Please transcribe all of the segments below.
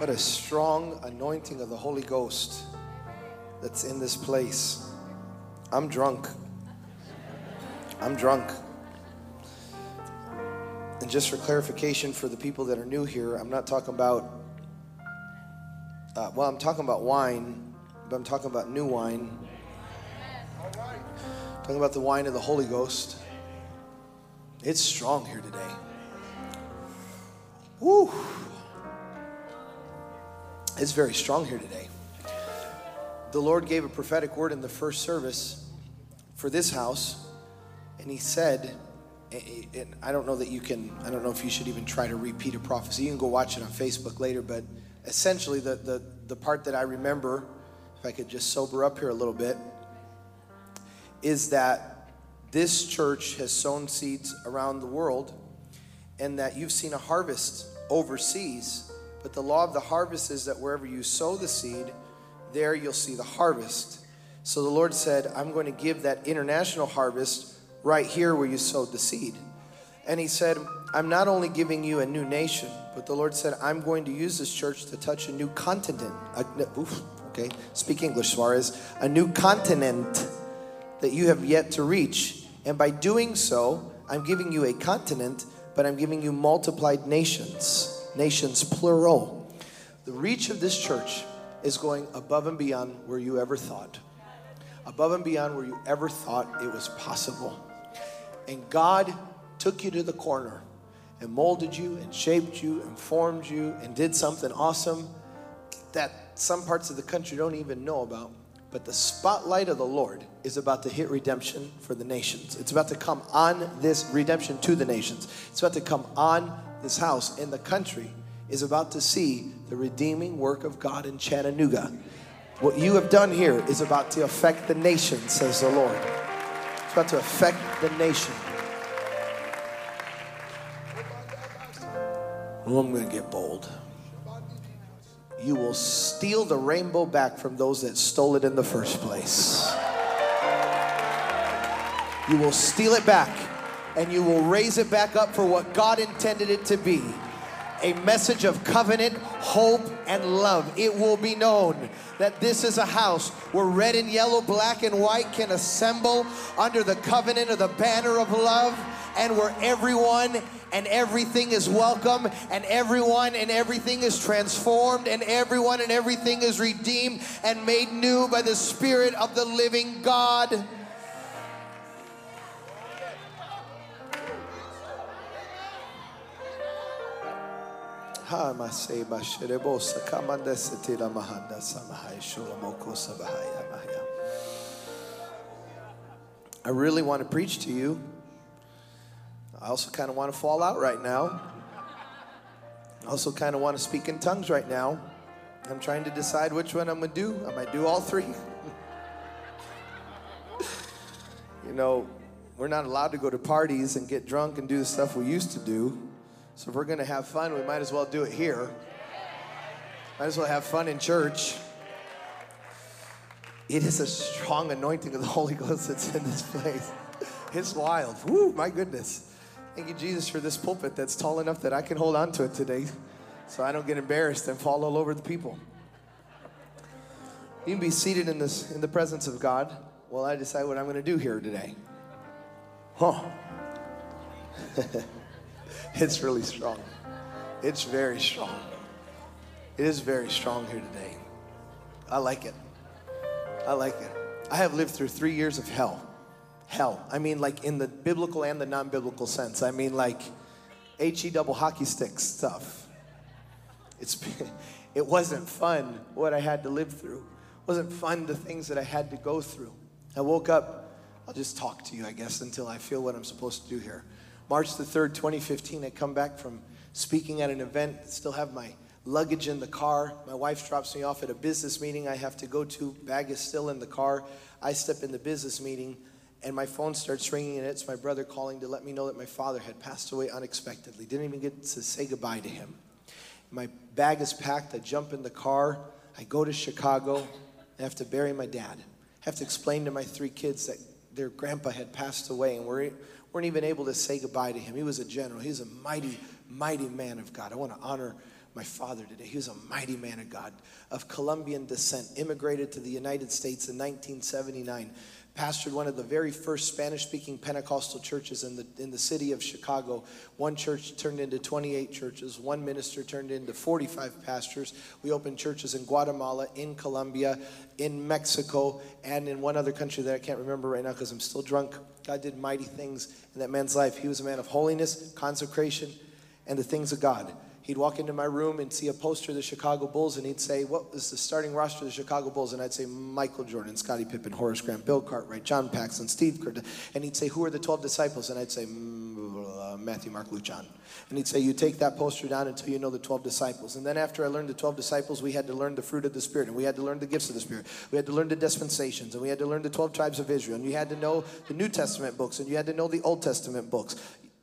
What a strong anointing of the Holy Ghost that's in this place. I'm drunk. I'm drunk. And just for clarification for the people that are new here, I'm not talking about, uh, well, I'm talking about wine, but I'm talking about new wine. Talking about the wine of the Holy Ghost. It's strong here today. Woo! It's very strong here today. The Lord gave a prophetic word in the first service for this house, and He said, and I don't know that you can, I don't know if you should even try to repeat a prophecy. You can go watch it on Facebook later, but essentially, the, the, the part that I remember, if I could just sober up here a little bit, is that this church has sown seeds around the world and that you've seen a harvest overseas. But the law of the harvest is that wherever you sow the seed, there you'll see the harvest. So the Lord said, I'm going to give that international harvest right here where you sowed the seed. And He said, I'm not only giving you a new nation, but the Lord said, I'm going to use this church to touch a new continent. oof, okay, speak English, Suarez. A new continent that you have yet to reach. And by doing so, I'm giving you a continent, but I'm giving you multiplied nations, nations plural. The reach of this church is going above and beyond where you ever thought, above and beyond where you ever thought it was possible. And God took you to the corner and molded you and shaped you and formed you and did something awesome that some parts of the country don't even know about. But the spotlight of the Lord is about to hit redemption for the nations. It's about to come on this redemption to the nations. It's about to come on this house. And the country is about to see the redeeming work of God in Chattanooga. What you have done here is about to affect the nation, says the Lord. It's about to affect the nation. Well, I'm going to get bold you will steal the rainbow back from those that stole it in the first place. You will steal it back and you will raise it back up for what God intended it to be a message of covenant, hope, and love. It will be known that this is a house where red and yellow, black and white can assemble under the covenant of the banner of love and where everyone and everything is welcome and everyone and everything is transformed and everyone and everything is redeemed and made new by the Spirit of the living God. I really want to preach to you. I also kind of want to fall out right now. I also kind of want to speak in tongues right now. I'm trying to decide which one I'm going to do. I might do all three. you know, we're not allowed to go to parties and get drunk and do the stuff we used to do. So if we're going to have fun, we might as well do it here. Might as well have fun in church. It is a strong anointing of the Holy Ghost that's in this place. It's wild. Woo, my goodness. Thank you, Jesus, for this pulpit that's tall enough that I can hold on to it today so I don't get embarrassed and fall all over the people. You can be seated in, this, in the presence of God while I decide what I'm going to do here today. Huh. it's really strong. It's very strong. It is very strong here today. I like it. I like it. I have lived through three years of hell hell. I mean, like in the biblical and the non biblical sense. I mean, like HE double hockey stick stuff. It's, it wasn't fun what I had to live through. It wasn't fun the things that I had to go through. I woke up, I'll just talk to you, I guess, until I feel what I'm supposed to do here. March the 3rd, 2015, I come back from speaking at an event, still have my luggage in the car. My wife drops me off at a business meeting I have to go to. Bag is still in the car. I step in the business meeting and my phone starts ringing and it's my brother calling to let me know that my father had passed away unexpectedly didn't even get to say goodbye to him my bag is packed i jump in the car i go to chicago i have to bury my dad I have to explain to my three kids that their grandpa had passed away and we weren't even able to say goodbye to him. He was a general. He was a mighty mighty man of god. I want to honor my father today. He was a mighty man of God of Colombian descent, immigrated to the United States in 1979 pastored one of the very first Spanish speaking Pentecostal churches in the, in the city of Chicago. One church turned into 28 churches, one minister turned into 45 pastors. We opened churches in Guatemala, in Colombia, in Mexico, and in one other country that I can't remember right now because I'm still drunk. God did mighty things in that man's life. He was a man of holiness, consecration, and the things of God. He'd walk into my room and see a poster of the Chicago Bulls, and he'd say, What is the starting roster of the Chicago Bulls? And I'd say, Michael Jordan, Scottie Pippen, Horace Grant, Bill Cartwright, John Paxson, Steve Kerr. And he'd say, Who are the 12 disciples? And I'd say, mm, Matthew, Mark, Luke, John. And he'd say, You take that poster down until you know the 12 disciples. And then after I learned the 12 disciples, we had to learn the fruit of the Spirit, and we had to learn the gifts of the Spirit. We had to learn the dispensations, and we had to learn the 12 tribes of Israel. And you had to know the New Testament books, and you had to know the Old Testament books.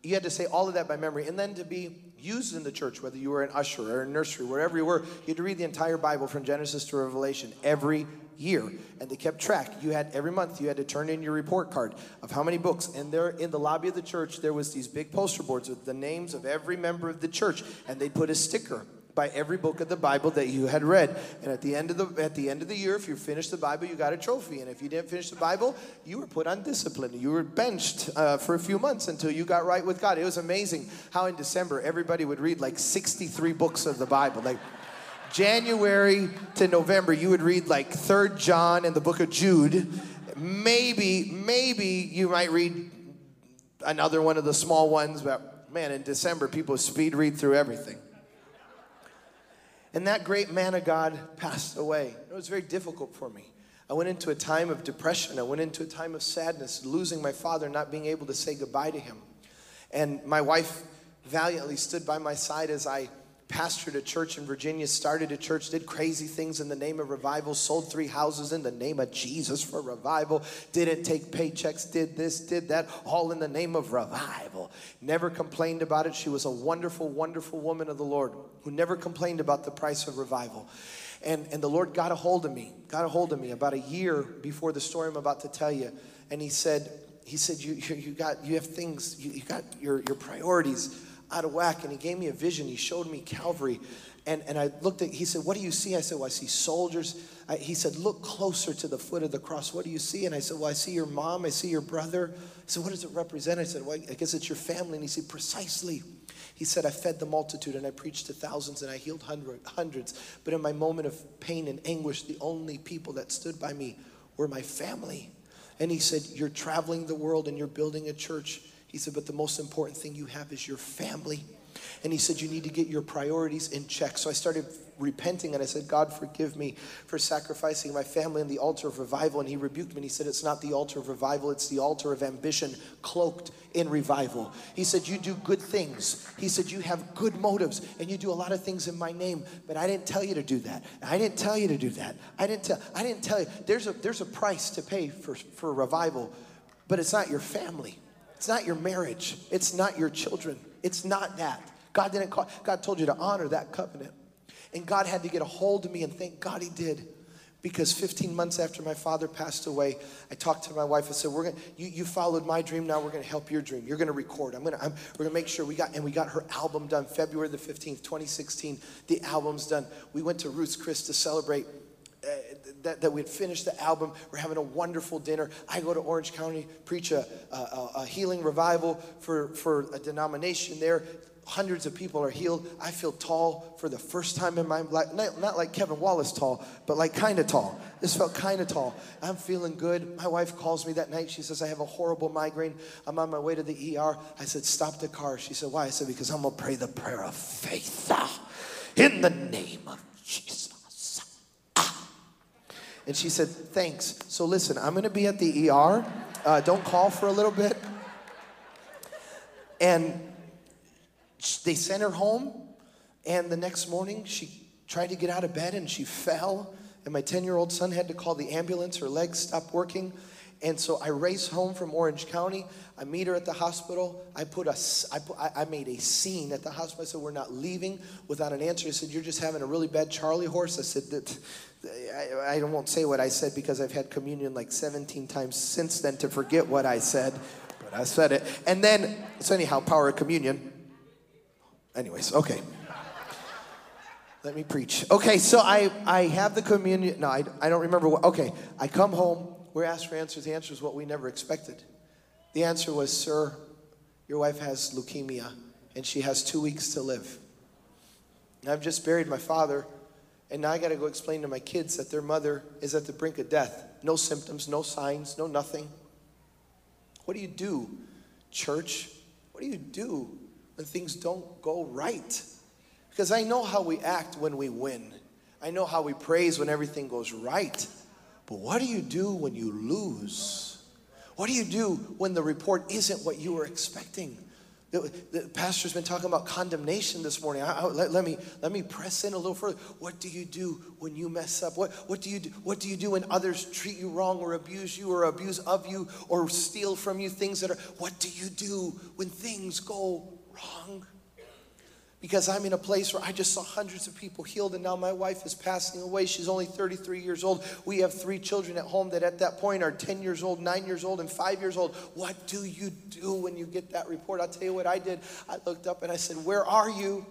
You had to say all of that by memory. And then to be used in the church, whether you were an usher or a nursery, wherever you were, you had to read the entire Bible from Genesis to Revelation every year. And they kept track. You had every month you had to turn in your report card of how many books. And there in the lobby of the church, there was these big poster boards with the names of every member of the church. And they put a sticker by every book of the Bible that you had read. And at the end of the at the end of the year, if you finished the Bible, you got a trophy. And if you didn't finish the Bible, you were put on discipline. You were benched uh, for a few months until you got right with God. It was amazing how in December everybody would read like 63 books of the Bible, like. January to November, you would read like Third John and the book of Jude. Maybe, maybe you might read another one of the small ones, but man, in December, people speed read through everything. And that great man of God passed away. It was very difficult for me. I went into a time of depression. I went into a time of sadness, losing my father, not being able to say goodbye to him. And my wife valiantly stood by my side as I pastored a church in Virginia, started a church, did crazy things in the name of revival, sold three houses in the name of Jesus for revival, didn't take paychecks, did this, did that, all in the name of revival. Never complained about it. She was a wonderful, wonderful woman of the Lord who never complained about the price of revival. And, and the Lord got a hold of me, got a hold of me about a year before the story I'm about to tell you. And he said, he said, you, you, you got, you have things, you, you got your, your priorities out of whack. And he gave me a vision. He showed me Calvary. And, and I looked at, he said, What do you see? I said, Well, I see soldiers. I, he said, Look closer to the foot of the cross. What do you see? And I said, Well, I see your mom. I see your brother. He said, What does it represent? I said, Well, I guess it's your family. And he said, Precisely. He said, I fed the multitude and I preached to thousands and I healed hundred, hundreds. But in my moment of pain and anguish, the only people that stood by me were my family. And he said, You're traveling the world and you're building a church he said, but the most important thing you have is your family. And he said, You need to get your priorities in check. So I started repenting and I said, God, forgive me for sacrificing my family on the altar of revival. And he rebuked me and he said, It's not the altar of revival, it's the altar of ambition cloaked in revival. He said, You do good things. He said, You have good motives and you do a lot of things in my name, but I didn't tell you to do that. I didn't tell you to do that. I didn't tell I didn't tell you. There's a there's a price to pay for, for revival, but it's not your family. It's not your marriage. It's not your children. It's not that. God didn't call, God told you to honor that covenant. And God had to get a hold of me, and thank God He did. Because 15 months after my father passed away, I talked to my wife. I said, "We're gonna, you, you followed my dream. Now we're gonna help your dream. You're gonna record. I'm gonna, I'm, we're gonna make sure we got." And we got her album done February the 15th, 2016. The album's done. We went to Ruth's Chris to celebrate that, that we'd finished the album. We're having a wonderful dinner. I go to Orange County, preach a, a, a healing revival for, for a denomination there. Hundreds of people are healed. I feel tall for the first time in my life. Not, not like Kevin Wallace tall, but like kind of tall. This felt kind of tall. I'm feeling good. My wife calls me that night. She says, I have a horrible migraine. I'm on my way to the ER. I said, Stop the car. She said, Why? I said, Because I'm going to pray the prayer of faith in the name of Jesus. And she said, Thanks. So listen, I'm to be at the ER. Uh, don't call for a little bit. And they sent her home. And the next morning, she tried to get out of bed and she fell. And my 10 year old son had to call the ambulance. Her legs stopped working. And so I race home from Orange County. I meet her at the hospital. I put a, I, put, I made a scene at the hospital. I said, "We're not leaving without an answer." I said, "You're just having a really bad Charlie horse." I said, "That I, I won't say what I said because I've had communion like 17 times since then to forget what I said, but I said it. And then, so anyhow, power of communion. Anyways, okay. Let me preach. Okay, so I, I have the communion. No, I, I don't remember what. Okay, I come home. We're asked for answers. The answer is what we never expected. The answer was, Sir, your wife has leukemia and she has two weeks to live. And I've just buried my father, and now I got to go explain to my kids that their mother is at the brink of death. No symptoms, no signs, no nothing. What do you do, church? What do you do when things don't go right? Because I know how we act when we win. I know how we praise when everything goes right. But what do you do when you lose? What do you do when the report isn't what you were expecting? The, pastor's been talking about condemnation this morning. I, I, let, let, me, let me press in a little further. What do you do when you mess up? What, what, do you do, what do you do when others treat you wrong or abuse you or abuse of you or steal from you things that are, what do you do when things go wrong? Because I'm in a place where I just saw hundreds of people healed, and now my wife is passing away. She's only 33 years old. We have three children at home that at that point are 10 years old, 9 years old, and 5 years old. What do you do when you get that report? I'll tell you what I did. I looked up and I said, Where are you?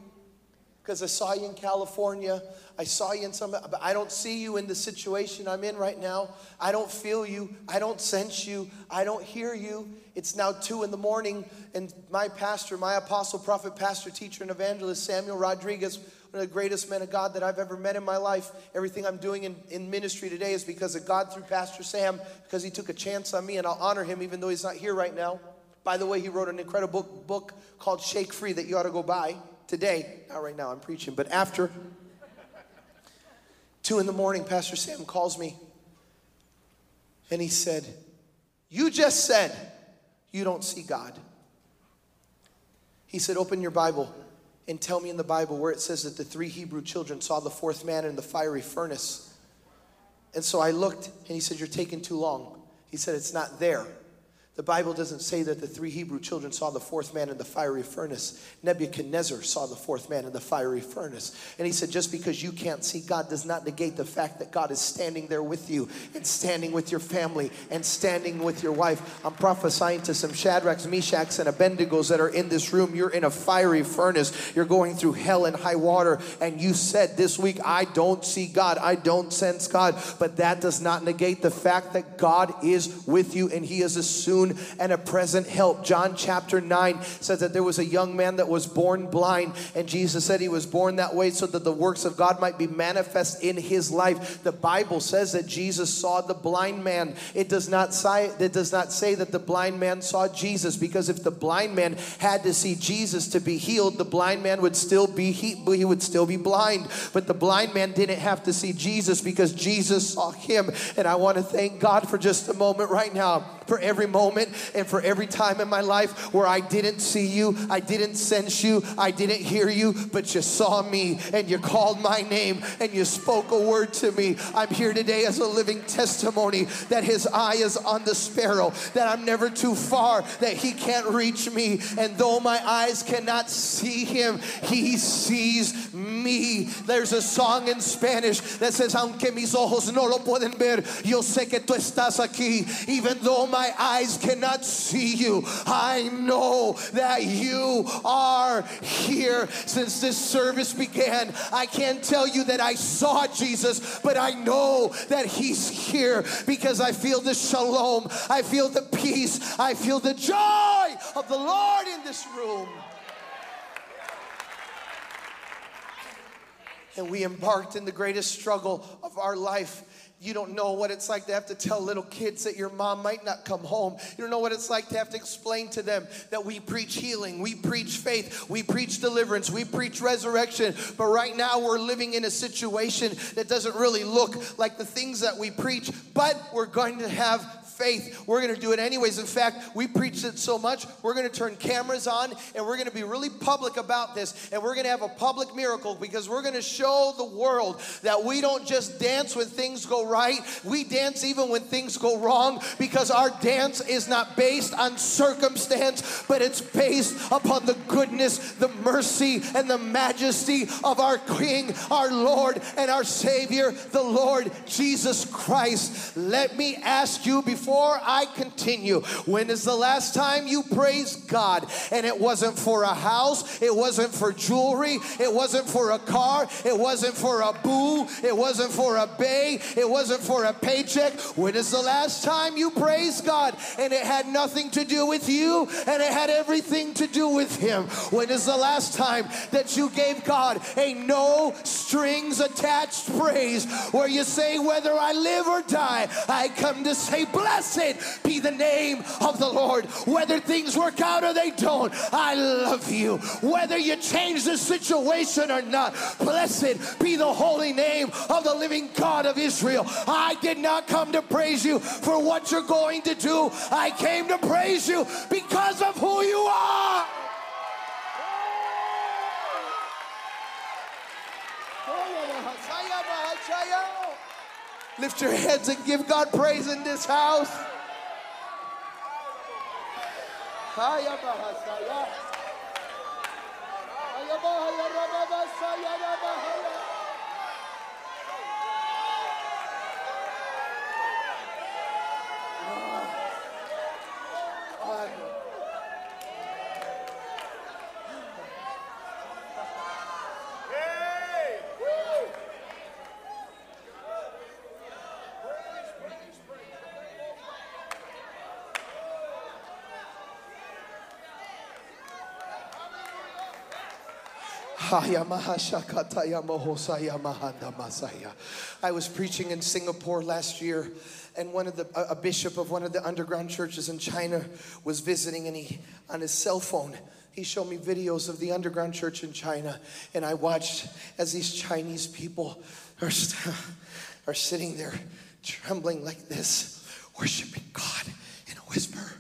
Because I saw you in California. I saw you in some, but I don't see you in the situation I'm in right now. I don't feel you. I don't sense you. I don't hear you. It's now two in the morning, and my pastor, my apostle, prophet, pastor, teacher, and evangelist, Samuel Rodriguez, one of the greatest men of God that I've ever met in my life. Everything I'm doing in, in ministry today is because of God through Pastor Sam, because he took a chance on me, and I'll honor him even though he's not here right now. By the way, he wrote an incredible book, book called Shake Free that you ought to go buy today, not right now, I'm preaching, but after two in the morning, Pastor Sam calls me and he said, You just said you don't see God. He said, Open your Bible and tell me in the Bible where it says that the three Hebrew children saw the fourth man in the fiery furnace. And so I looked and he said, You're taking too long. He said, It's not there. The Bible doesn't say that the three Hebrew children saw the fourth man in the fiery furnace. Nebuchadnezzar saw the fourth man in the fiery furnace. And he said, just because you can't see God does not negate the fact that God is standing there with you and standing with your family and standing with your wife. I'm prophesying to some Shadrachs, Meshachs, and Abednego's that are in this room. You're in a fiery furnace. You're going through hell and high water. And you said this week, I don't see God. I don't sense God. But that does not negate the fact that God is with you and he is a soon soon and a present help. John chapter 9 says that there was a young man that was born blind, and Jesus said he was born that way so that the works of God might be manifest in his life. The Bible says that Jesus saw the blind man. It does not say it does not say that the blind man saw Jesus because if the blind man had to see Jesus to be healed, the blind man would still be he, he would still be blind. But the blind man didn't have to see Jesus because Jesus saw him. And I want to thank God for just a moment right now for every moment and for every time in my life where I didn't see you, I didn't sense you, I didn't hear you, but you saw me and you called my name and you spoke a word to me. I'm here today as a living testimony that his eye is on the sparrow, that I'm never too far, that he can't reach me. And though my eyes cannot see him, he sees me. There's a song in Spanish that says, Aunque mis ojos no lo pueden ver, yo sé que tú estás aquí. Even though my eyes cannot see you, I know that you are here. Since this service began, I can't tell you that I saw Jesus, but I know that He's here because I feel the shalom, I feel the peace, I feel the joy of the Lord in this room. And we embarked in the greatest struggle of our life you don't know what it's like to have to tell little kids that your mom might not come home. You don't know what it's like to have to explain to them that we preach healing, we preach faith, we preach deliverance, we preach resurrection. But right now we're living in a situation that doesn't really look like the things that we preach, but we're going to have faith. We're going to do it anyways. In fact, we preached it so much, we're going to turn cameras on and we're going to be really public about this. And we're going to have a public miracle because we're going to show the world that we don't just dance when things go right, we dance even when things go wrong because our dance is not based on circumstance, but it's based upon the goodness, the mercy, and the majesty of our King, our Lord, and our Savior, the Lord Jesus Christ. Let me ask you before before I continue, when is the last time you praised God and it wasn't for a house, it wasn't for jewelry, it wasn't for a car, it wasn't for a boo, it wasn't for a bay, it wasn't for a paycheck? When is the last time you praised God and it had nothing to do with you and it had everything to do with Him? When is the last time that you gave God a no strings attached praise where you say, Whether I live or die, I come to say, Blessed be the name of the Lord. Whether things work out or they don't, I love you. Whether you change the situation or not, blessed be the holy name of the living God of Israel. I did not come to praise you for what you're going to do, I came to praise you because of who you are. Lift your heads and give God praise in this house. I was preaching in Singapore last year, and one of the a bishop of one of the underground churches in China was visiting, and he on his cell phone he showed me videos of the underground church in China, and I watched as these Chinese people are, are sitting there trembling like this, worshiping God in a whisper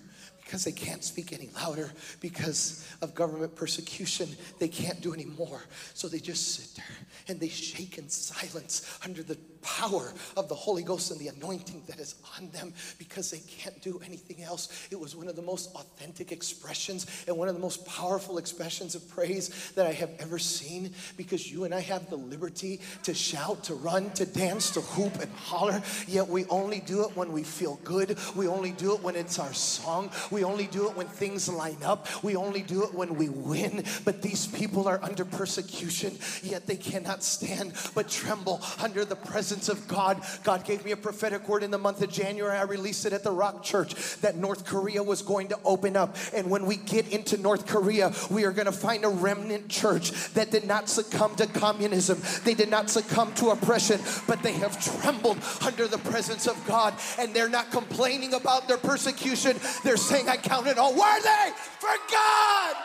because they can't speak any louder because of government persecution. They can't do any more. So they just sit there and they shake in silence under the power of the Holy Ghost and the anointing that is on them because they can't do anything else. It was one of the most authentic expressions and one of the most powerful expressions of praise that I have ever seen because you and I have the liberty to shout, to run, to dance, to hoop and holler, yet we only do it when we feel good. We only do it when it's our song. We only do it when things line up. We only do it when we win. But these people are under persecution, yet they cannot stand but tremble under the presence presence of God. God gave me a prophetic word in the month of January. I released it at the Rock Church that North Korea was going to open up. And when we get into North Korea, we are going to find a remnant church that did not succumb to communism. They did not succumb to oppression, but they have trembled under the presence of God. And they're not complaining about their persecution. They're saying, I count it all worthy for God.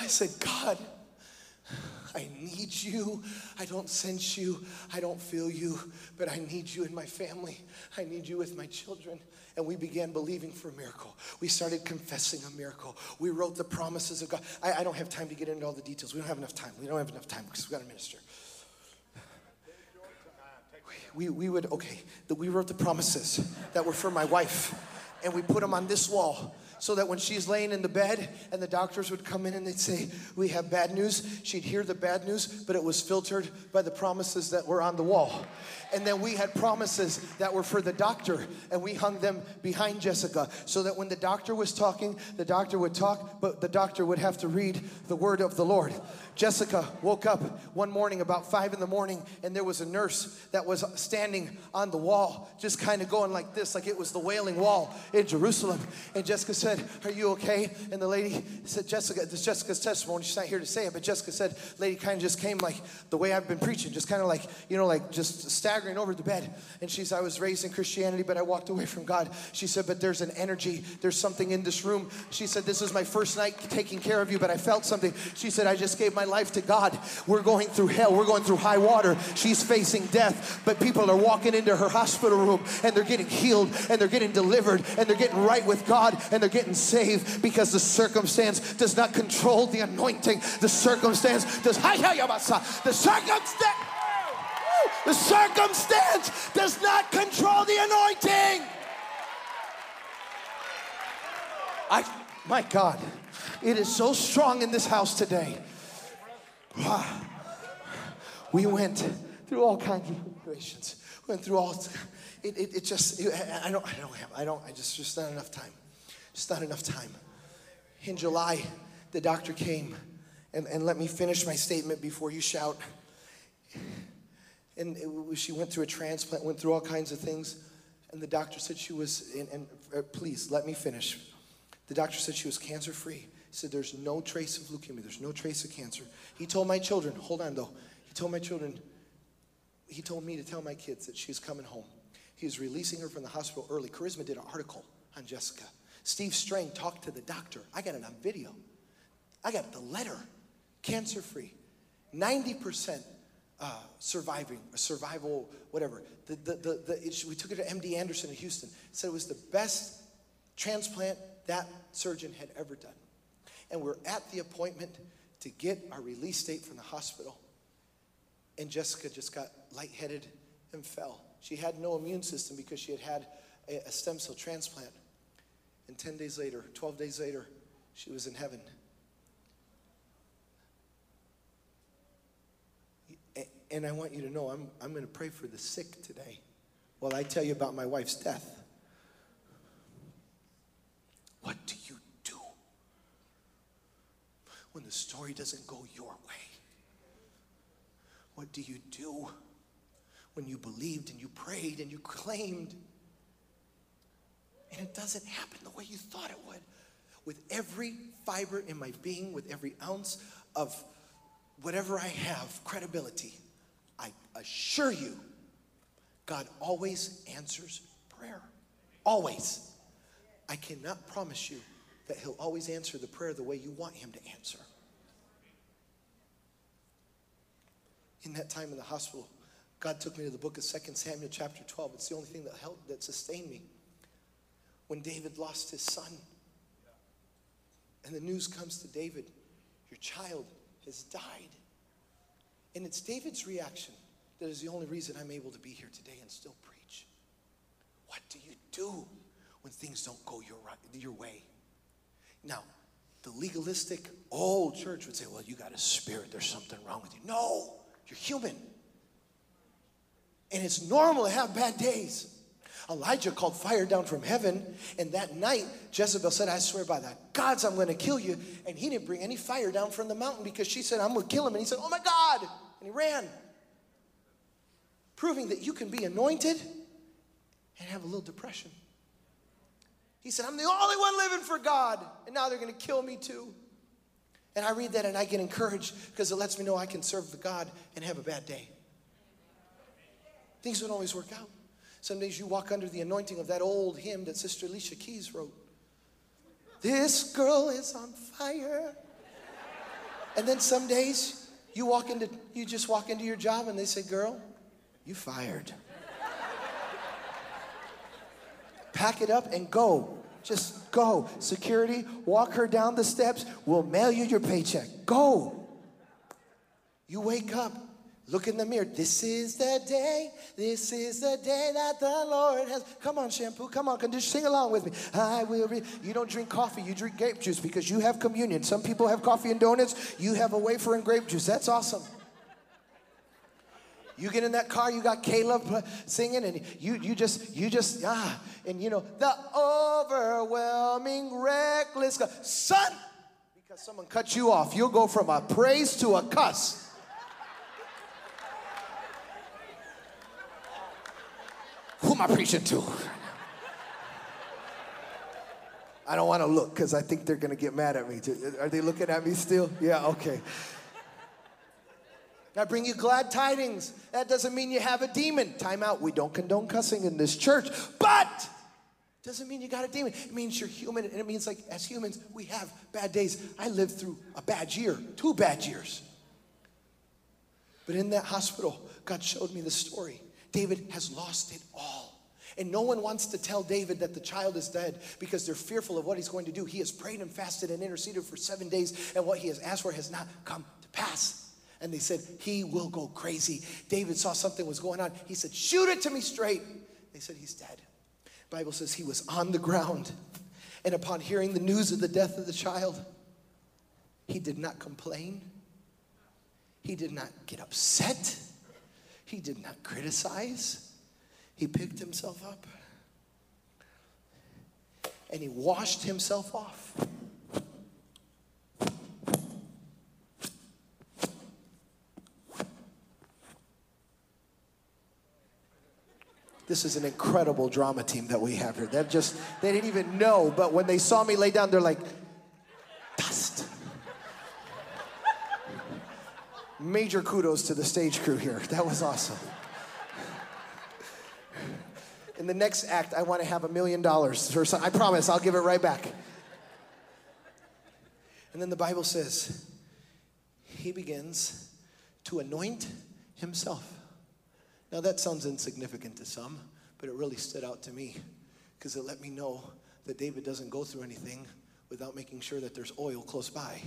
I said, God, I need you. I don't sense you. I don't feel you, but I need you in my family. I need you with my children. And we began believing for a miracle. We started confessing a miracle. We wrote the promises of God. I, I don't have time to get into all the details. We don't have enough time. We don't have enough time because we've got to minister. We, we would, okay, that we wrote the promises that were for my wife and we put them on this wall so that when she's laying in the bed and the doctors would come in and they'd say, We have bad news, she'd hear the bad news, but it was filtered by the promises that were on the wall. And then we had promises that were for the doctor, and we hung them behind Jessica so that when the doctor was talking, the doctor would talk, but the doctor would have to read the word of the Lord. Jessica woke up one morning about five in the morning, and there was a nurse that was standing on the wall, just kind of going like this, like it was the wailing wall in Jerusalem. And Jessica said, Are you okay? And the lady said, Jessica, this is Jessica's testimony. She's not here to say it, but Jessica said, Lady kind of just came like the way I've been preaching, just kind of like, you know, like just staggering over the bed. And she said, I was raised in Christianity, but I walked away from God. She said, But there's an energy, there's something in this room. She said, This is my first night taking care of you, but I felt something. She said, I just gave my life to God. We're going through hell, we're going through high water. She's facing death, but people are walking into her hospital room and they're getting healed and they're getting delivered and they're getting right with God and they're getting saved because the circumstance does not control the anointing. The circumstance does, the circumstance, the circumstance does not control the anointing. I, my God, it is so strong in this house today We went through all kinds of situations. Went through all. It, it, it just. It, I don't. I don't have. I don't. I just. Just not enough time. Just not enough time. In July, the doctor came, and, and let me finish my statement before you shout. And it, she went through a transplant, went through all kinds of things, and the doctor said she was. And, and uh, please let me finish. The doctor said she was cancer free. He said there's no trace of leukemia. There's no trace of cancer. He told my children. Hold on though. He told my children. He told me to tell my kids that she's coming home. He was releasing her from the hospital early. Charisma did an article on Jessica. Steve Strang talked to the doctor. I got it on video. I got the letter, cancer free, 90% uh, surviving, survival, whatever. The, the, the, the it, we took it to MD Anderson in Houston. Said it was the best transplant that surgeon had ever done. And we're at the appointment to get our release date from the hospital. And Jessica just got lightheaded and fell. She had no immune system because she had had a, stem cell transplant. And 10 days later, 12 days later, she was in heaven. And I want you to know I'm, I'm going to pray for the sick today while I tell you about my wife's death. What do you when the story doesn't go your way? What do you do when you believed and you prayed and you claimed and it doesn't happen the way you thought it would? With every fiber in my being, with every ounce of whatever I have, credibility, I assure you, God always answers prayer. Always. I cannot promise you that He'll always answer the prayer the way you want Him to answer. In that time in the hospital, God took me to the book of 2 Samuel, chapter 12. It's the only thing that helped, that sustained me. When David lost his son, and the news comes to David, Your child has died. And it's David's reaction that is the only reason I'm able to be here today and still preach. What do you do when things don't go your, your way? Now, the legalistic old church would say, well, you got a spirit, there's something wrong with you. No, you're human. And it's normal to have bad days. Elijah called fire down from heaven, and that night Jezebel said, I swear by the gods, I'm going to kill you. And he didn't bring any fire down from the mountain because she said, I'm going to kill him. And he said, Oh my God. And he ran, proving that you can be anointed and have a little depression. He said, I'm the only one living for God, and now they're going to kill me too. And I read that and I get encouraged because it lets me know I can serve the God and have a bad day. Things don't always work out. Some days you walk under the anointing of that old hymn that Sister Alicia Keys wrote. This girl is on fire. And then some days you walk into you just walk into your job and they say, "Girl, you fired." Pack it up and go. Just go. Security, walk her down the steps. We'll mail you your paycheck. Go. You wake up Look in the mirror. This is the day. This is the day that the Lord has. Come on, shampoo. Come on, condition. Sing along with me. I will. Re- you don't drink coffee. You drink grape juice because you have communion. Some people have coffee and donuts. You have a wafer and grape juice. That's awesome. You get in that car, you got Caleb singing, and you you just you just ah, and you know the overwhelming reckless God. son. Because someone cut you off, you'll go from a praise to a cuss. Who am I preaching to? I don't want to look because I think they're going to get mad at me. Are they looking at me still? Yeah, okay. I bring you glad tidings. That doesn't mean you have a demon. Time out. We don't condone cussing in this church, but doesn't mean you got a demon. It means you're human, and it means like as humans, we have bad days. I lived through a bad year, two bad years. But in that hospital, God showed me the story. David has lost it all. And no one wants to tell David that the child is dead because they're fearful of what he's going to do. He has prayed and fasted and interceded for seven days, and what he has asked for has not come to pass. And they said, He will go crazy. David saw something was going on. He said, Shoot it to me straight. They said, He's dead. Bible says he was on the ground. And upon hearing the news of the death of the child, he did not complain. He did not get upset. He did not criticize. He picked himself up and he washed himself off. This is an incredible drama team that we have here. That just, they didn't even know, but when they saw me lay down, they're like, dust. Major kudos to the stage crew here. That was awesome. In the next act, I want to have a million dollars. I promise, I'll give it right back. And then the Bible says, he begins to anoint himself. Now, that sounds insignificant to some, but it really stood out to me because it let me know that David doesn't go through anything without making sure that there's oil close by.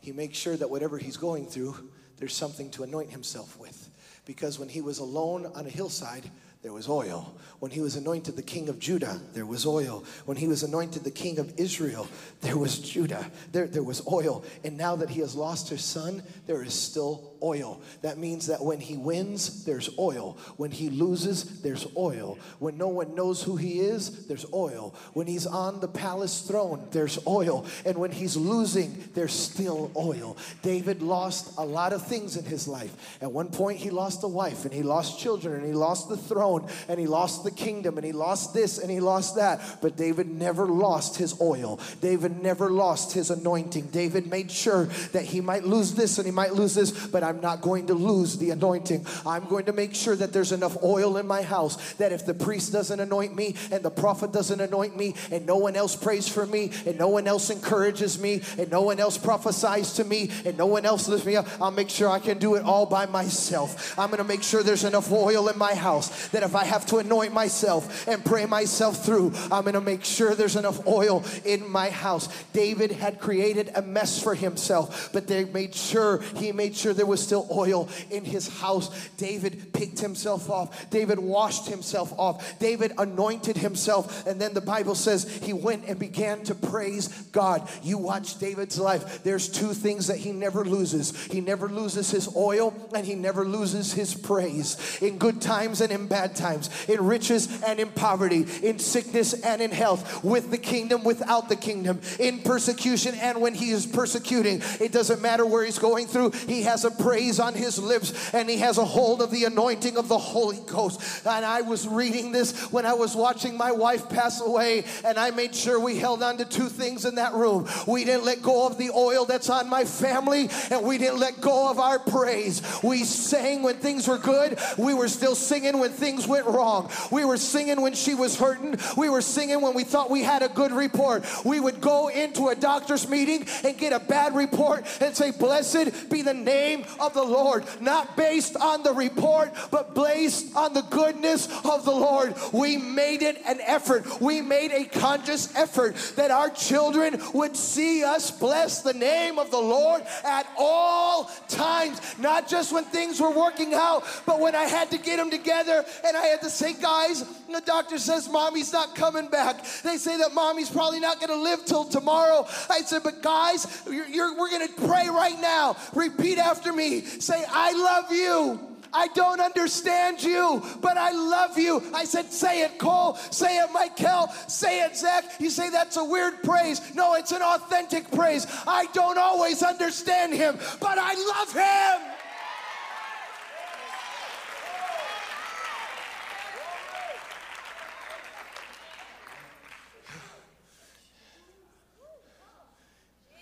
He makes sure that whatever he's going through, there's something to anoint himself with. Because when he was alone on a hillside, there was oil. When he was anointed the king of Judah, there was oil. When he was anointed the king of Israel, there was Judah. There, there was oil. And now that he has lost his son, there is still oil. That means that when he wins, there's oil. When he loses, there's oil. When no one knows who he is, there's oil. When he's on the palace throne, there's oil. And when he's losing, there's still oil. David lost a lot of things in his life. At one point, he lost a wife, and he lost children, and he lost the throne, and he lost the kingdom, and he lost this, and he lost that. But David never lost his oil. David never lost his anointing. David made sure that he might lose this and he might lose this, but I'm not going to lose the anointing. I'm going to make sure that there's enough oil in my house that if the priest doesn't anoint me and the prophet doesn't anoint me and no one else prays for me and no one else encourages me and no one else prophesies to me and no one else lifts me up, I'll make sure I can do it all by myself. I'm going to make sure there's enough oil in my house that if I have to anoint myself and pray myself through, I'm going to make sure there's enough oil in my house. David had created a mess for himself, but they made sure, he made sure there was was still oil in his house. David picked himself off. David washed himself off. David anointed himself. And then the Bible says he went and began to praise God. You watch David's life. There's two things that he never loses he never loses his oil and he never loses his praise. In good times and in bad times, in riches and in poverty, in sickness and in health, with the kingdom, without the kingdom, in persecution and when he is persecuting. It doesn't matter where he's going through, he has a praise on his lips and he has a hold of the anointing of the Holy Ghost. And I was reading this when I was watching my wife pass away, and I made sure we held on to two things in that room. We didn't let go of the oil that's on my family, and we didn't let go of our praise. We sang when things were good, we were still singing when things went wrong. We were singing when she was hurting, we were singing when we thought we had a good report. We would go into a doctor's meeting and get a bad report and say, Blessed be the name of the Lord, not based on the report, but based on the goodness of the Lord. We made it an effort. We made a conscious effort that our children would see us bless the name of the Lord at all times, not just when things were working out, but when I had to get them together and I had to say, guys, the doctor says mommy's not coming back. They say that mommy's probably not going to live till tomorrow. I said, but guys, you're, you're, we're going to pray right now. Repeat after me Say, I love you. I don't understand you, but I love you. I said, say it, Cole. Say it, Michael. Say it, Zach. You say that's a weird praise. No, it's an authentic praise. I don't always understand him, but I love him.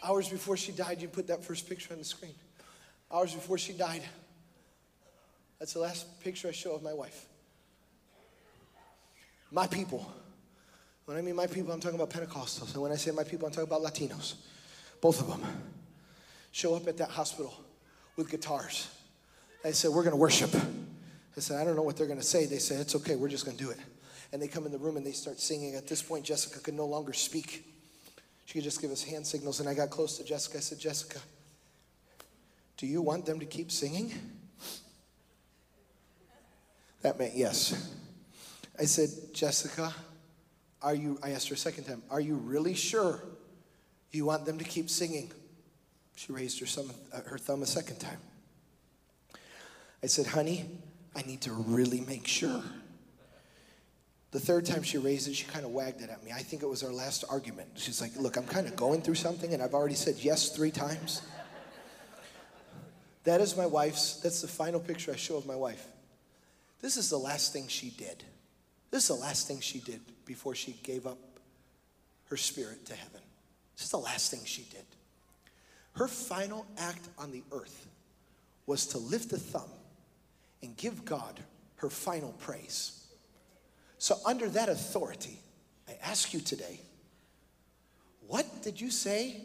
Hours before she died, you put that first picture on the screen hours before she died. That's the last picture I show of my wife. My people. When I mean my people, I'm talking about Pentecostals. And when I say my people, I'm talking about Latinos. Both of them show up at that hospital with guitars. They said, We're going to worship. I said, I don't know what they're going to say. They said, It's okay, we're just going to do it. And they come in the room and they start singing. At this point, Jessica could no longer speak. She could just give us hand signals. And I got close to Jessica. I said, Jessica, do you want them to keep singing? That meant yes. I said, Jessica, are you, I asked her a second time, are you really sure you want them to keep singing? She raised her, thumb, uh, her thumb a second time. I said, honey, I need to really make sure. The third time she raised it, she kind of wagged it at me. I think it was our last argument. She's like, Look, I'm kind of going through something, and I've already said yes three times. That is my wife's, that's the final picture I show of my wife. This is the last thing she did. This is the last thing she did before she gave up her spirit to heaven. This is the last thing she did. Her final act on the earth was to lift the thumb and give God her final praise. So, under that authority, I ask you today what did you say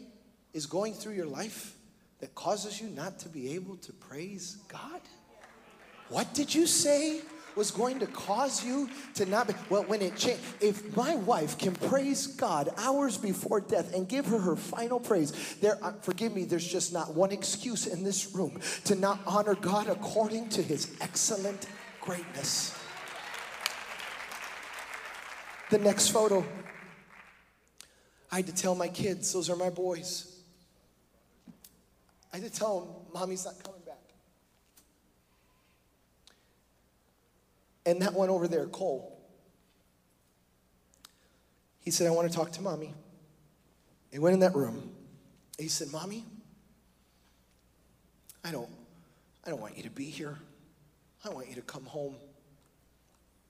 is going through your life that causes you not to be able to praise God? What did you say was going to cause you to not be well when it changed if my wife can praise god hours before death and give her her final praise there uh, forgive me there's just not one excuse in this room to not honor god according to his excellent greatness the next photo i had to tell my kids those are my boys i had to tell him, mommy's not coming back. And that one over there, Cole, he said, I want to talk to mommy. He went in that room. He said, Mommy, I don't, I don't want you to be here. I want you to come home.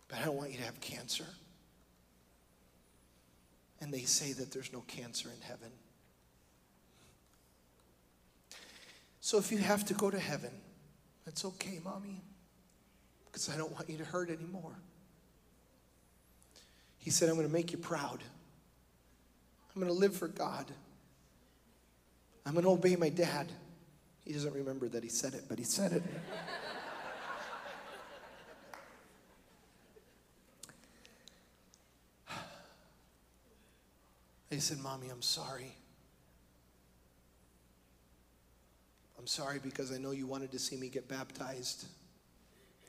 But I don't want you to have cancer. And they say that there's no cancer in heaven. So if you have to go to heaven, that's okay, mommy because I don't want you to hurt anymore. He said, I'm going to make you proud. I'm going to live for God. I'm going to obey my dad. He doesn't remember that he said it, but he said it. He said, Mommy, I'm sorry. I'm sorry because I know you wanted to see me get baptized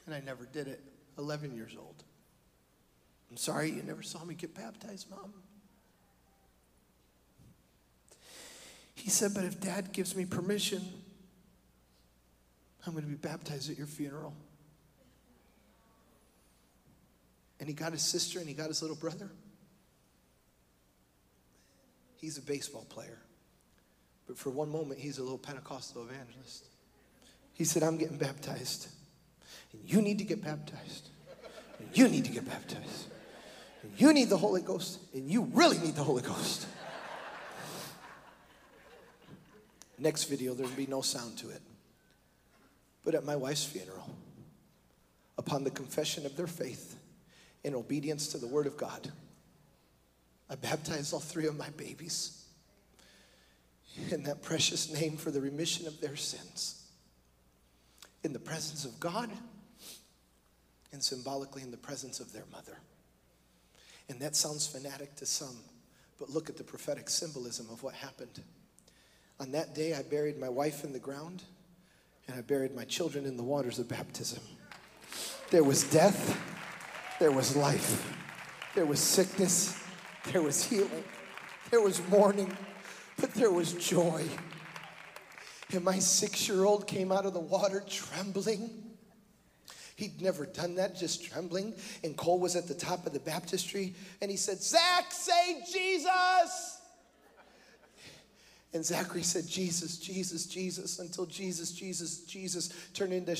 and I never did it. 11 years old. I'm sorry you never saw me get baptized, Mom. He said, But if Dad gives me permission, I'm going to be baptized at your funeral. And he got his sister and he got his little brother. He's a baseball player. But for one moment, he's a little Pentecostal evangelist. He said, I'm getting baptized. And you need to get baptized. And you need to get baptized. And you need the Holy Ghost. And you really need the Holy Ghost. Next video, there'll be no sound to it. But at my wife's funeral, upon the confession of their faith in obedience to the Word of God, I baptized all three of my babies in that precious name for the remission of their sins. In the presence of God and symbolically in the presence of their mother. And that sounds fanatic to some, but look at the prophetic symbolism of what happened. On that day, I buried my wife in the ground, and I buried my children in the waters of baptism. There was death, there was life, there was sickness, there was healing, there was mourning, but there was joy. And my six year old came out of the water trembling He'd never done that, just trembling. And Cole was at the top of the baptistry and he said, Zach, say Jesus. And Zachary said, Jesus, Jesus, Jesus, until Jesus, Jesus, Jesus turned into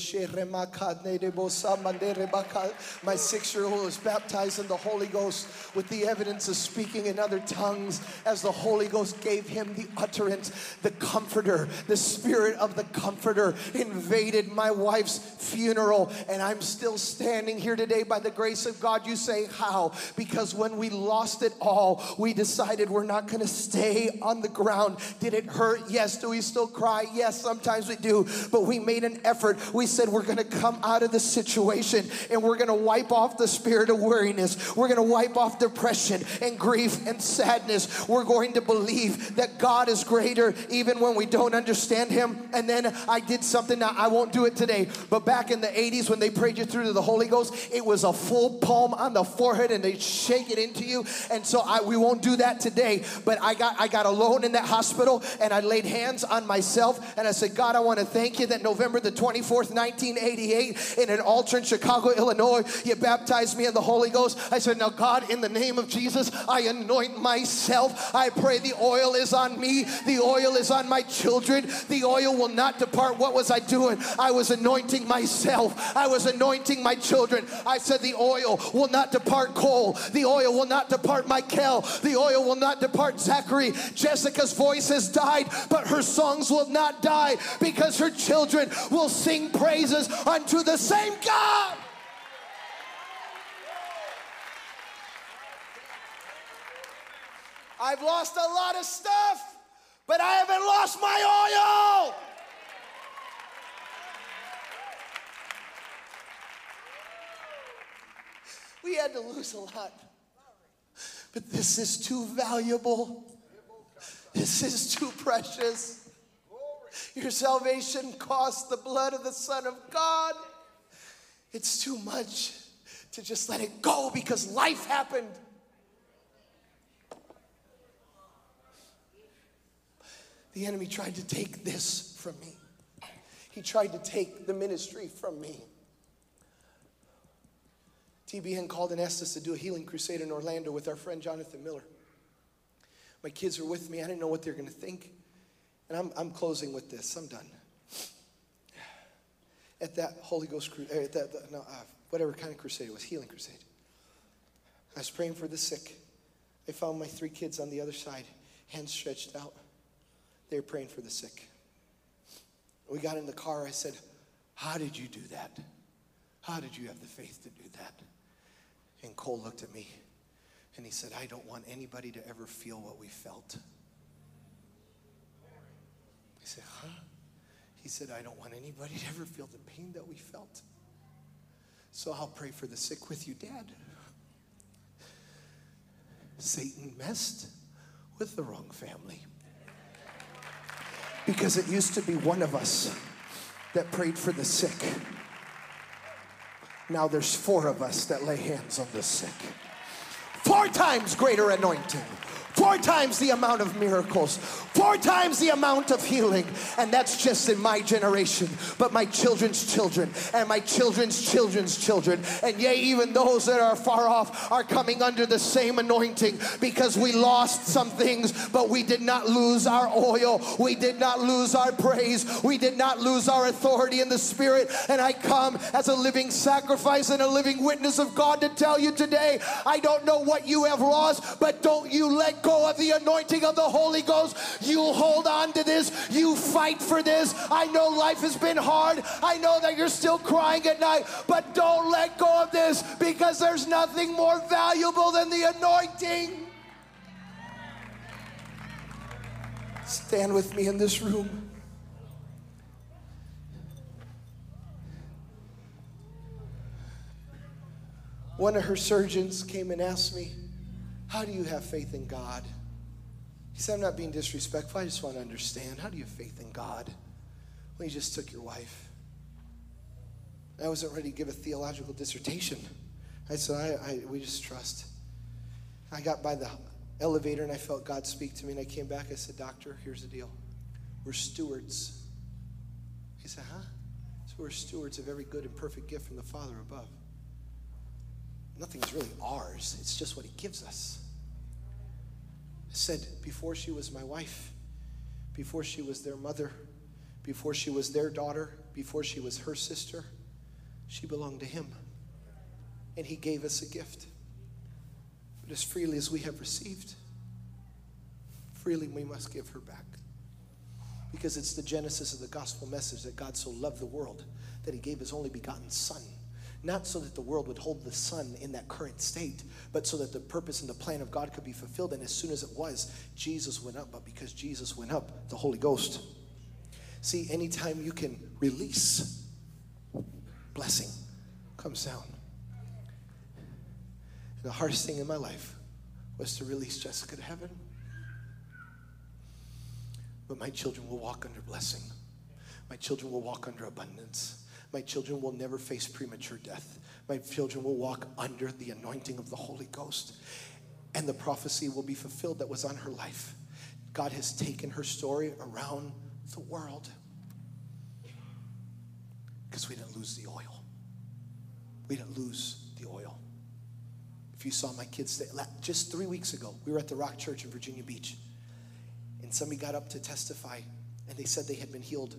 My six year old was baptized in the Holy Ghost with the evidence of speaking in other tongues as the Holy Ghost gave him the utterance. The comforter, the spirit of the comforter invaded my wife's funeral. And I'm still standing here today by the grace of God. You say, How? Because when we lost it all, we decided we're not going to stay on the ground did it hurt? Yes. Do we still cry? Yes, sometimes we do. But we made an effort. We said we're going to come out of the situation and we're going to wipe off the spirit of weariness. We're going to wipe off depression and grief and sadness. We're going to believe that God is greater even when we don't understand Him. And then I did something, now I won't do it today, but back in the 80s when they prayed you through to the Holy Ghost, it was a full palm on the forehead and they shake it into you. And so I, we won't do that today. But I got, I got alone in that hospital Chicago and I laid hands on myself and I said, God, I want to thank you that November the 24th, 1988, in an altar in Chicago, Illinois, you baptized me in the Holy Ghost. I said, Now, God, in the name of Jesus, I anoint myself. I pray the oil is on me, the oil is on my children, the oil will not depart. What was I doing? I was anointing myself, I was anointing my children. I said, The oil will not depart Cole, the oil will not depart Michael, the oil will not depart Zachary. Jessica's voice has died, but her songs will not die because her children will sing praises unto the same God. I've lost a lot of stuff, but I haven't lost my oil. We had to lose a lot. But this is too valuable. This is too precious. Your salvation cost the blood of the Son of God. It's too much to just let it go because life happened. The enemy tried to take this from me. He tried to take the ministry from me. TBN called and asked us to do a healing crusade in Orlando with our friend Jonathan Miller. My kids were with me. I didn't know what they were going to think. And I'm, I'm closing with this. I'm done. At that Holy Ghost crusade, at that, no, uh, whatever kind of crusade it was, healing crusade. I was praying for the sick. I found my three kids on the other side, hands stretched out. They were praying for the sick. We got in the car. I said, How did you do that? How did you have the faith to do that? And Cole looked at me and he said, I don't want anybody to ever feel what we felt. I said, Huh? He said, I don't want anybody to ever feel the pain that we felt. So I'll pray for the sick with you, Dad. Satan messed with the wrong family. Because it used to be one of us that prayed for the sick. Now there's four of us that lay hands on the sick. Four times greater anointing. Four times the amount of miracles, four times the amount of healing. And that's just in my generation, but my children's children and my children's children's children. And yea, even those that are far off are coming under the same anointing because we lost some things, but we did not lose our oil. We did not lose our praise. We did not lose our authority in the Spirit. And I come as a living sacrifice and a living witness of God to tell you today I don't know what you have lost, but don't you let go of the anointing of the Holy Ghost. You hold on to this. You fight for this. I know life has been hard. I know that you're still crying at night, but don't let go of this because there's nothing more valuable than the anointing. Stand with me in this room. One of her surgeons came and asked me, How do you have faith in God? He said, I'm not being disrespectful. I just want to understand. How do you have faith in God when you just took your wife? I wasn't ready to give a theological dissertation. I said, I, I, we just trust. I got by the elevator and I felt God speak to me, and I came back. I said, Doctor, here's the deal. We're stewards. He said, Huh? So we're stewards of every good and perfect gift from the Father above. Nothing's really ours, it's just what He gives us I said before she was my wife, before she was their mother, before she was their daughter, before she was her sister, she belonged to him. And he gave us a gift. But as freely as we have received, freely we must give her back. Because it's the genesis of the gospel message that God so loved the world that he gave his only begotten Son not so that the world would hold the sun in that current state, but so that the purpose and the plan of God could be fulfilled. And as soon as it was, Jesus went up. But because Jesus went up, the Holy Ghost. See, anytime you can release, blessing comes down. The hardest thing in my life was to release Jessica to heaven. But my children will walk under blessing. My children will walk under abundance. My children will never face premature death. My children will walk under the anointing of the Holy Ghost. And the prophecy will be fulfilled that was on her life. God has taken her story around the world. Because we didn't lose the oil. We didn't lose the oil. If you saw my kids, just three weeks ago, we were at the Rock Church in Virginia Beach, and somebody got up to testify, and they said they had been healed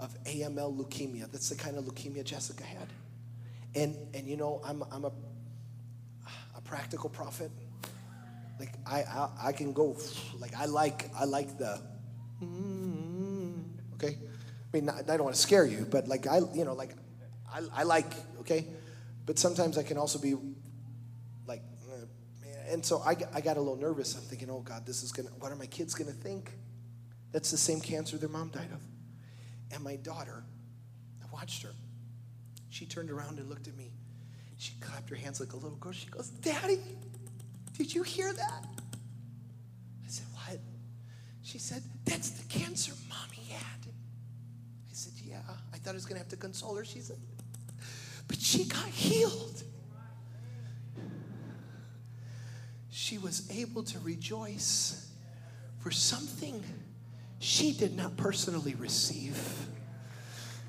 of AML leukemia. That's the kind of leukemia Jessica had. And, and you know, I'm, I'm a, a practical prophet. Like I, I, I can go, like I like, I like the, mm, okay? I mean, I don't want to scare you, but like I, you know, like I, I like, okay? But sometimes I can also be like, eh, and so I, I got a little nervous. I'm thinking, oh God, this is gonna, what are my kids gonna think? That's the same cancer their mom died of. And my daughter, I watched her. She turned around and looked at me. She clapped her hands like a little girl. She goes, Daddy, did you hear that? I said, What? She said, That's the cancer mommy had. I said, Yeah. I thought I was going to have to console her. She said, But she got healed. She was able to rejoice for something she did not personally receive.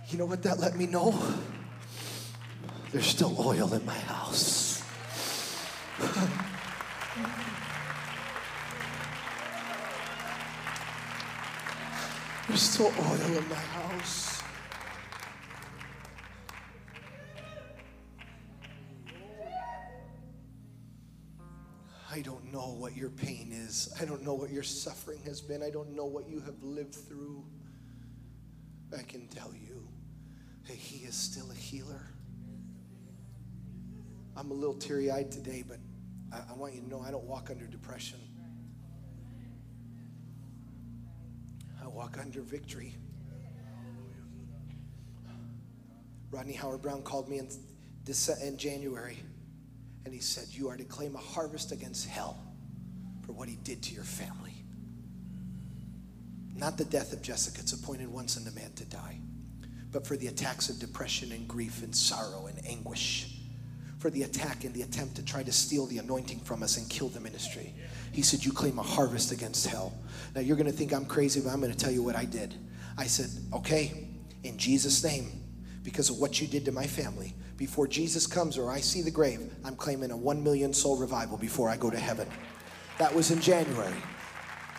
You know what that let me know? There's still oil in my house. There's still oil in my house. Know what your pain is. I don't know what your suffering has been. I don't know what you have lived through. I can tell you that He is still a healer. I'm a little teary eyed today, but I, I want you to know I don't walk under depression. I walk under victory. Rodney Howard-Browne called me in, in January and he said, You are to claim a harvest against hell what he did to your family. Not the death of Jessica, it's appointed once unto man to die, but for the attacks of depression and grief and sorrow and anguish for the attack and the attempt to try to steal the anointing from us and kill the ministry. He said, You claim a harvest against hell. Now you're going to think I'm crazy, but I'm going to tell you what I did. I said, Okay, in Jesus' name, because of what you did to my family, before Jesus comes or I see the grave, I'm claiming a one million soul revival before I go to heaven. That was in January.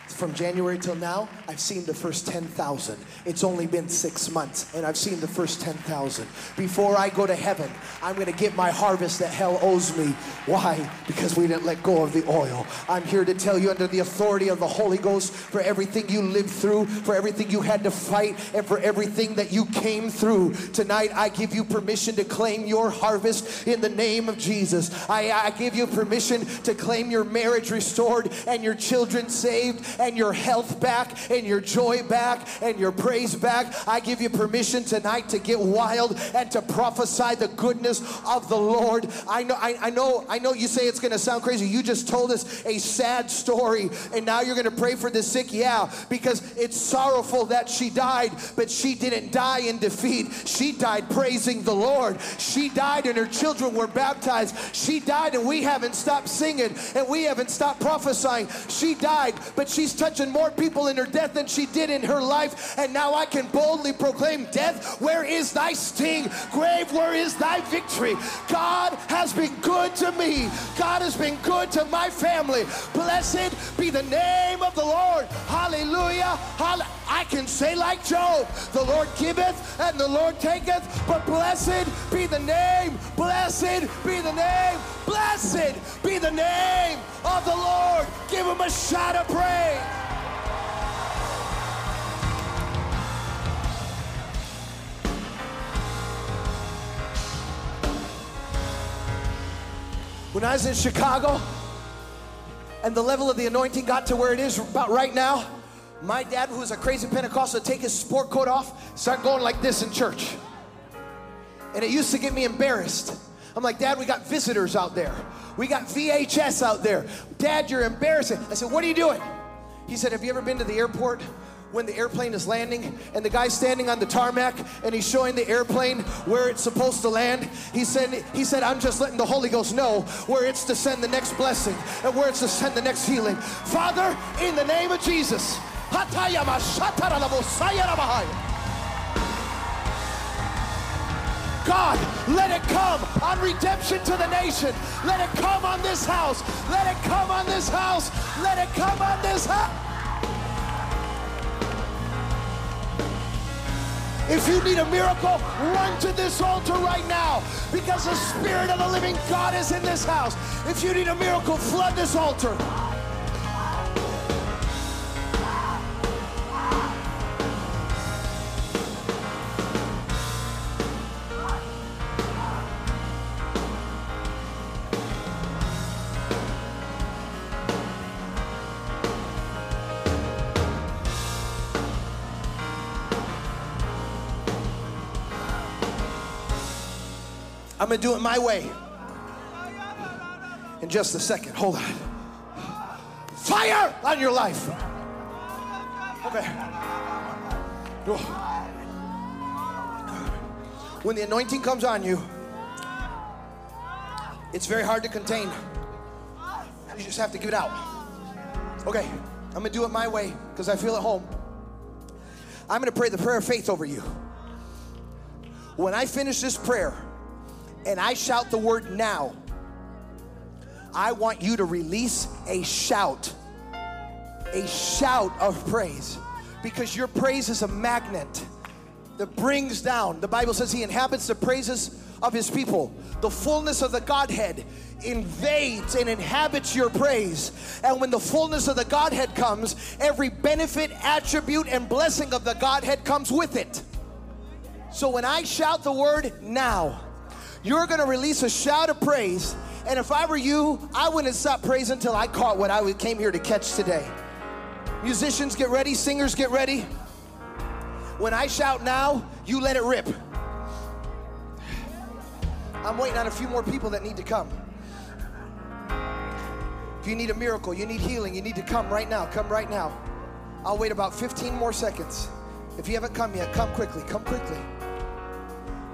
From January till now, I've seen the first 10,000. It's only been six months, and I've seen the first 10,000. Before I go to heaven, I'm going to get my harvest that hell owes me. Why? Because we didn't let go of the oil. I'm here to tell you, under the authority of the Holy Ghost, for everything you lived through, for everything you had to fight, and for everything that you came through. Tonight, I give you permission to claim your harvest in the name of Jesus. I, I give you permission to claim your marriage restored and your children saved and your health back and your joy back and your praise back. I give you permission tonight to get wild and to prophesy the goodness of the Lord. I know, I, I know, I know you say it's going to sound crazy. You just told us a sad story and now you're going to pray for the sick. Yeah, because it's sorrowful that she died, but she didn't die in defeat. She died praising the Lord. She died and her children were baptized. She died and we haven't stopped singing and we haven't stopped prophesying. She died, but she She's touching more people in her death than she did in her life. And now I can boldly proclaim death, where is thy sting? Grave, where is thy victory? God has been good to me. God has been good to my family. Blessed be the name of the Lord. Hallelujah. Hallelujah. I can say like Job, the Lord giveth and the Lord taketh, but blessed be the name, blessed be the name, blessed be the name of the Lord. Give him a shout of praise. When I was in Chicago and the level of the anointing got to where it is about right now, my dad, who was a crazy Pentecostal, take his sport coat off, start going like this in church. And it used to get me embarrassed. I'm like, Dad, we got visitors out there. We got VHS out there. Dad, you're embarrassing. I said, What are you doing? He said, Have you ever been to the airport when the airplane is landing and the guy's standing on the tarmac and he's showing the airplane where it's supposed to land he said he said i'm just letting the holy ghost know where it's to send the next blessing and where it's to send the next healing father in the name of jesus God, let it come on redemption to the nation. Let it come on this house. Let it come on this house. Let it come on this house. If you need a miracle, run to this altar right now because the Spirit of the living God is in this house. If you need a miracle, flood this altar. I'm going to do it my way. In just a second. Hold on. Fire on your life. Okay. When the anointing comes on you, it's very hard to contain. You just have to give it out. Okay, I'm gonna do it my way because I feel at home. I'm gonna pray the prayer of faith over you. When I finish this prayer, and I shout the word now, I want you to release a shout, a shout of praise, because your praise is a magnet that brings down. The Bible says he inhabits the praises of his people. The fullness of the Godhead invades and inhabits your praise. And when the fullness of the Godhead comes, every benefit, attribute, and blessing of the Godhead comes with it. So when I shout the word now, you're going to release a shout of praise. And if I were you, I wouldn't stop praising until I caught what I came here to catch today. Musicians, get ready. Singers, get ready. When I shout now, you let it rip. I'm waiting on a few more people that need to come. If you need a miracle, you need healing, you need to come right now. Come right now. I'll wait about 15 more seconds. If you haven't come yet, come quickly. Come quickly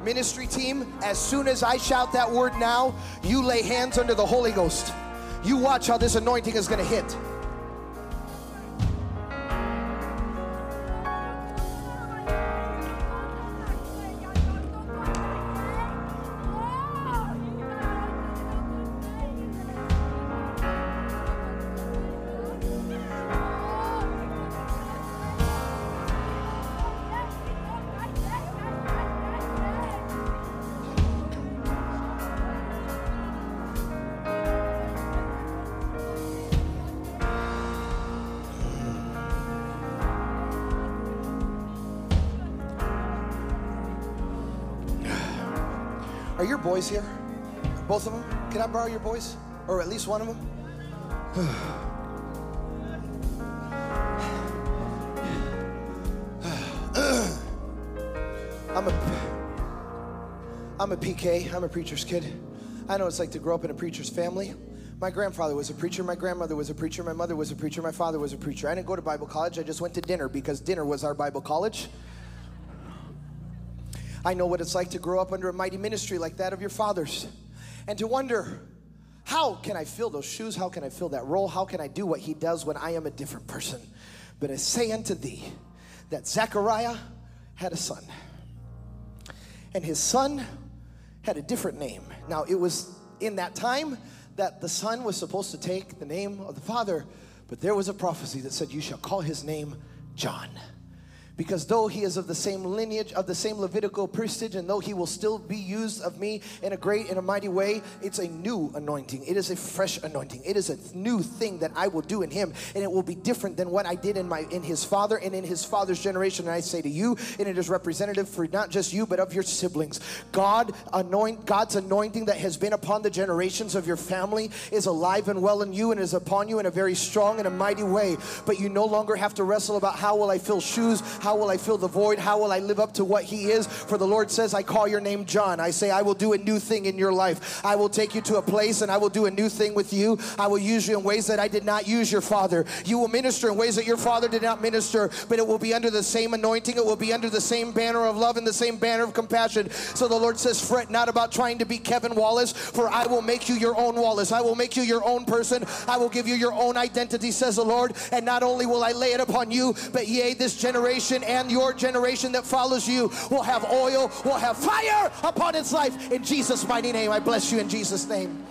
ministry team, as soon as I shout that word now, you lay hands under the Holy Ghost. You watch how this anointing is going to hit. Boys here? Both of them? Can I borrow your boys? Or at least one of them? I'm a I'm a PK. I'm a preacher's kid. I know it's like to grow up in a preacher's family. My grandfather was a preacher. My grandmother was a preacher. My mother was a preacher. My father was a preacher. I didn't go to Bible college. I just went to dinner because dinner was our Bible college. I know what it's like to grow up under a mighty ministry like that of your fathers and to wonder, how can I fill those shoes? How can I fill that role? How can I do what he does when I am a different person? But I say unto thee that Zechariah had a son, and his son had a different name. Now, it was in that time that the son was supposed to take the name of the father, but there was a prophecy that said, You shall call his name John because though he is of the same lineage of the same levitical priesthood and though he will still be used of me in a great and a mighty way it's a new anointing. It is a fresh anointing. It is a new thing that i will do in him and it will be different than what i did in my in his father and in his father's generation. And i say to you and it is representative for not just you but of your siblings god anoint god's anointing that has been upon the generations of your family is alive and well in you and is upon you in a very strong and a mighty way. But you no longer have to wrestle about how will i fill shoes How will I fill the void? How will I live up to what He is? For the Lord says, I call your name John. I say, I will do a new thing in your life. I will take you to a place and I will do a new thing with you. I will use you in ways that I did not use your father. You will minister in ways that your father did not minister, but it will be under the same anointing. It will be under the same banner of love and the same banner of compassion. So the Lord says, fret not about trying to be Kevin Wallace, for I will make you your own Wallace. I will make you your own person. I will give you your own identity, says the Lord. And not only will I lay it upon you, but yea, this generation and your generation that follows you will have oil, will have fire upon its life. In Jesus' mighty name, I bless you in Jesus' name.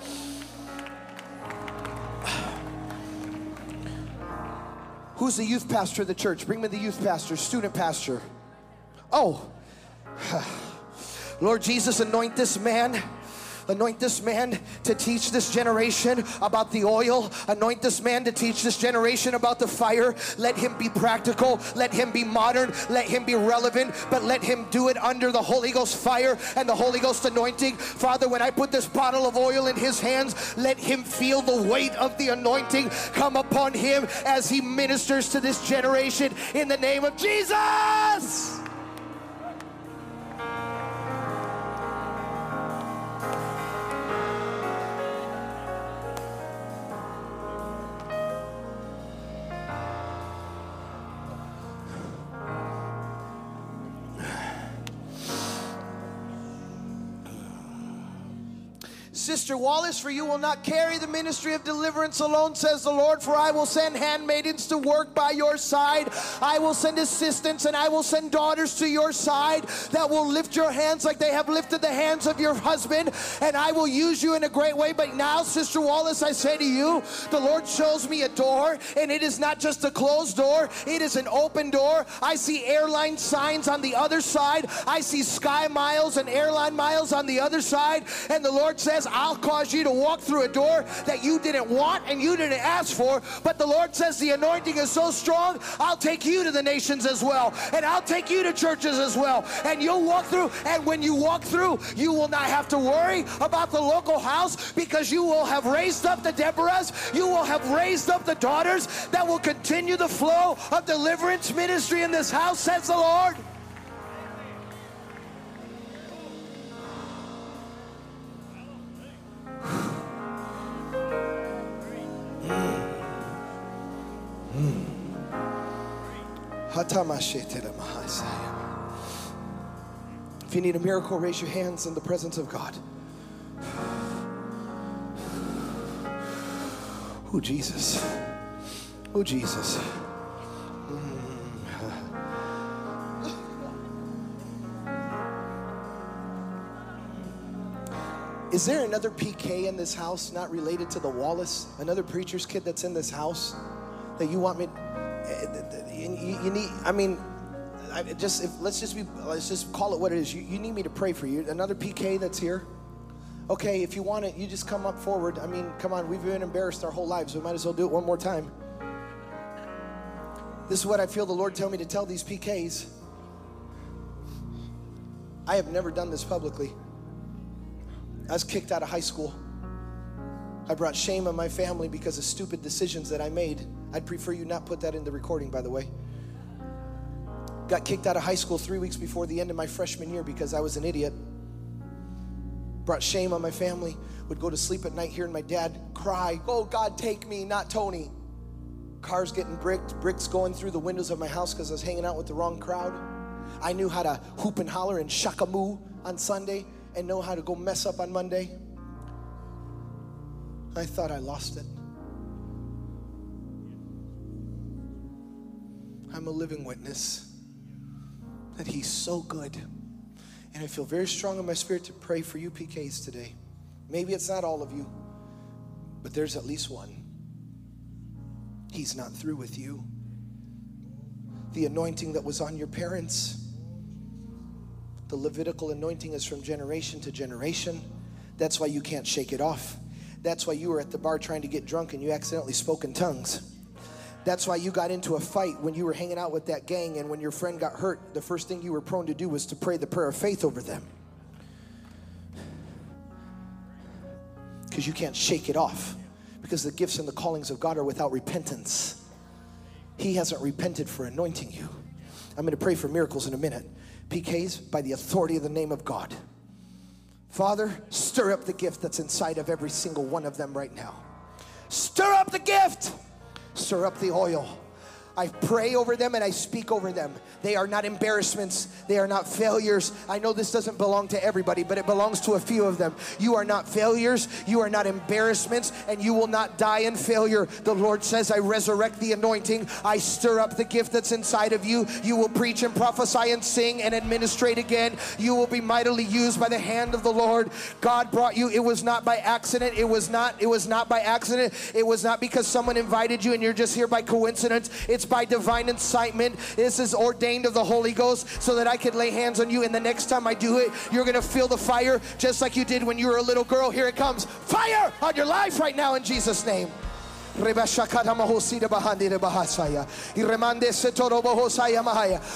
Who's the youth pastor of the church? Bring me the youth pastor, student pastor. Oh, Lord Jesus, anoint this man. Anoint this man to teach this generation about the oil. Anoint this man to teach this generation about the fire. Let him be practical. Let him be modern. Let him be relevant. But let him do it under the Holy Ghost fire and the Holy Ghost anointing. Father, when I put this bottle of oil in his hands, let him feel the weight of the anointing come upon him as he ministers to this generation in the name of Jesus. Sister Wallace, for you will not carry the ministry of deliverance alone, says the Lord, for I will send handmaidens to work by your side. I will send assistants and I will send daughters to your side that will lift your hands like they have lifted the hands of your husband, and I will use you in a great way. But now, Sister Wallace, I say to you, the Lord shows me a door, and it is not just a closed door, it is an open door. I see airline signs on the other side, I see sky miles and airline miles on the other side, and the Lord says, I'll cause you to walk through a door that you didn't want and you didn't ask for. But the Lord says the anointing is so strong, I'll take you to the nations as well. And I'll take you to churches as well. And you'll walk through. And when you walk through, you will not have to worry about the local house because you will have raised up the Deborahs. You will have raised up the daughters that will continue the flow of deliverance ministry in this house, says the Lord. If you need a miracle, raise your hands in the presence of God. Oh, Jesus. Oh, Jesus. Mm. Is there another PK in this house not related to the Wallace? Another preacher's kid that's in this house that you want me? You, need. I mean, I just if, let's just be. Let's just call it what it is. You, you need me to pray for you. Another PK that's here. Okay, if you want it, you just come up forward. I mean, come on. We've been embarrassed our whole lives. We might as well do it one more time. This is what I feel the Lord tell me to tell these PKs. I have never done this publicly. I was kicked out of high school. I brought shame on my family because of stupid decisions that I made. I'd prefer you not put that in the recording, by the way. Got kicked out of high school three weeks before the end of my freshman year because I was an idiot. Brought shame on my family. Would go to sleep at night hearing my dad cry, Oh, God, take me, not Tony. Cars getting bricked, bricks going through the windows of my house because I was hanging out with the wrong crowd. I knew how to hoop and holler and shakamoo on Sunday and know how to go mess up on Monday. I thought I lost it. I'm a living witness that He's so good. And I feel very strong in my spirit to pray for you PKs today. Maybe it's not all of you, but there's at least one. He's not through with you. The anointing that was on your parents, the Levitical anointing is from generation to generation. That's why you can't shake it off. That's why you were at the bar trying to get drunk and you accidentally spoke in tongues. That's why you got into a fight when you were hanging out with that gang, and when your friend got hurt, the first thing you were prone to do was to pray the prayer of faith over them. Because you can't shake it off, because the gifts and the callings of God are without repentance. He hasn't repented for anointing you. I'm going to pray for miracles in a minute. PKs, by the authority of the name of God. Father, stir up the gift that's inside of every single one of them right now. Stir up the gift, stir up the oil. I pray over them and I speak over them. They are not embarrassments. They are not failures. I know this doesn't belong to everybody, but it belongs to a few of them. You are not failures. You are not embarrassments, and you will not die in failure. The Lord says, I resurrect the anointing. I stir up the gift that's inside of you. You will preach and prophesy and sing and administrate again. You will be mightily used by the hand of the Lord. God brought you. It was not by accident. It was not, it was not by accident. It was not because someone invited you and you're just here by coincidence. It's by divine incitement. This is ordained of the Holy Ghost so that I could lay hands on you. And the next time I do it, you're going to feel the fire just like you did when you were a little girl. Here it comes. Fire on your life right now in Jesus' name.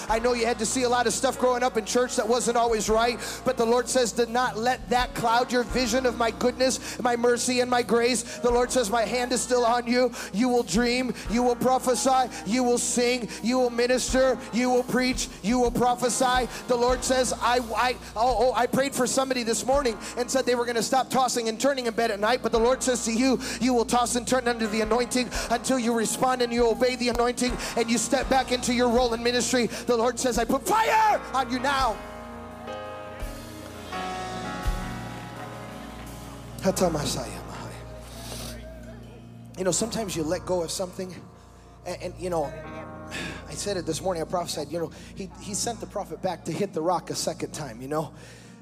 I know you had to see a lot of stuff growing up in church that wasn't always right, but the Lord says, Do not let that cloud your vision of my goodness, my mercy, and my grace. The Lord says, My hand is still on you. You will dream, you will prophesy, you will sing, you will minister, you will preach, you will prophesy. The Lord says, I, I, oh, oh I prayed for somebody this morning and said they were going to stop tossing and turning in bed at night, but the Lord says to you, You will toss and turn under the anointing until you respond and you obey the anointing and you step back into your role in ministry. The Lord says, I put fire on you now. You know, sometimes you let go of something, and, and, you know, I said it this morning. I prophesied. You know, he he sent the prophet back to hit the rock a second time. You know,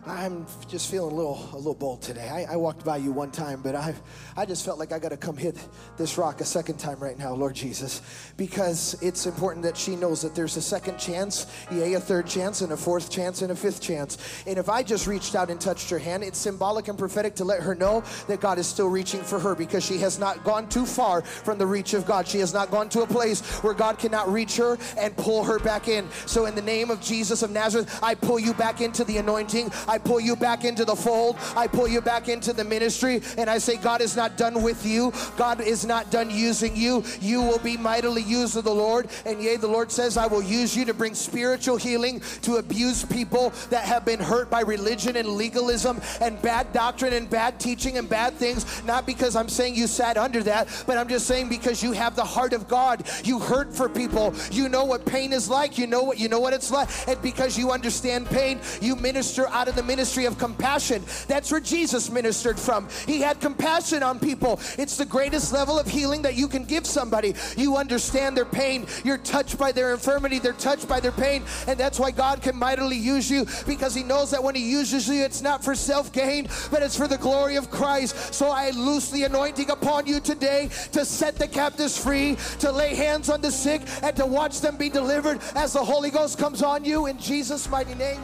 I'm just feeling a little a little bold today. I, I walked by you one time, but I I just felt like I got to come hit this rock a second time right now, Lord Jesus, because it's important that she knows that there's a second chance, yea, a third chance, and a fourth chance, and a fifth chance. And if I just reached out and touched her hand, it's symbolic and prophetic to let her know that God is still reaching for her because she has not gone too far from the reach of God. She has not gone to a place where God cannot reach her and pull her back in. So in the name of Jesus of Nazareth, I pull you back into the anointing. I pull you back into the fold. I pull you back into the ministry. And I say, God is not done with you. God is not done using you. You will be mightily used of the Lord. And yea, the Lord says, I will use you to bring spiritual healing to abuse people that have been hurt by religion and legalism and bad doctrine and bad teaching and bad things. Not because I'm saying you sat under that, but I'm just saying because you have the heart of God. You hurt for people. You know what pain is like. You know what you know what it's like. And because you understand pain, you minister out of the ministry of compassion. That's where Jesus ministered from. He had compassion on people. It's the greatest level of healing that you can give somebody. You understand their pain. You're touched by their infirmity. They're touched by their pain. And that's why God can mightily use you because He knows that when He uses you, it's not for self gain, but it's for the glory of Christ. So I loose the anointing upon you today to set the captives free, to lay hands on the sick, and to watch them be delivered as the Holy Ghost comes on you in Jesus' mighty name.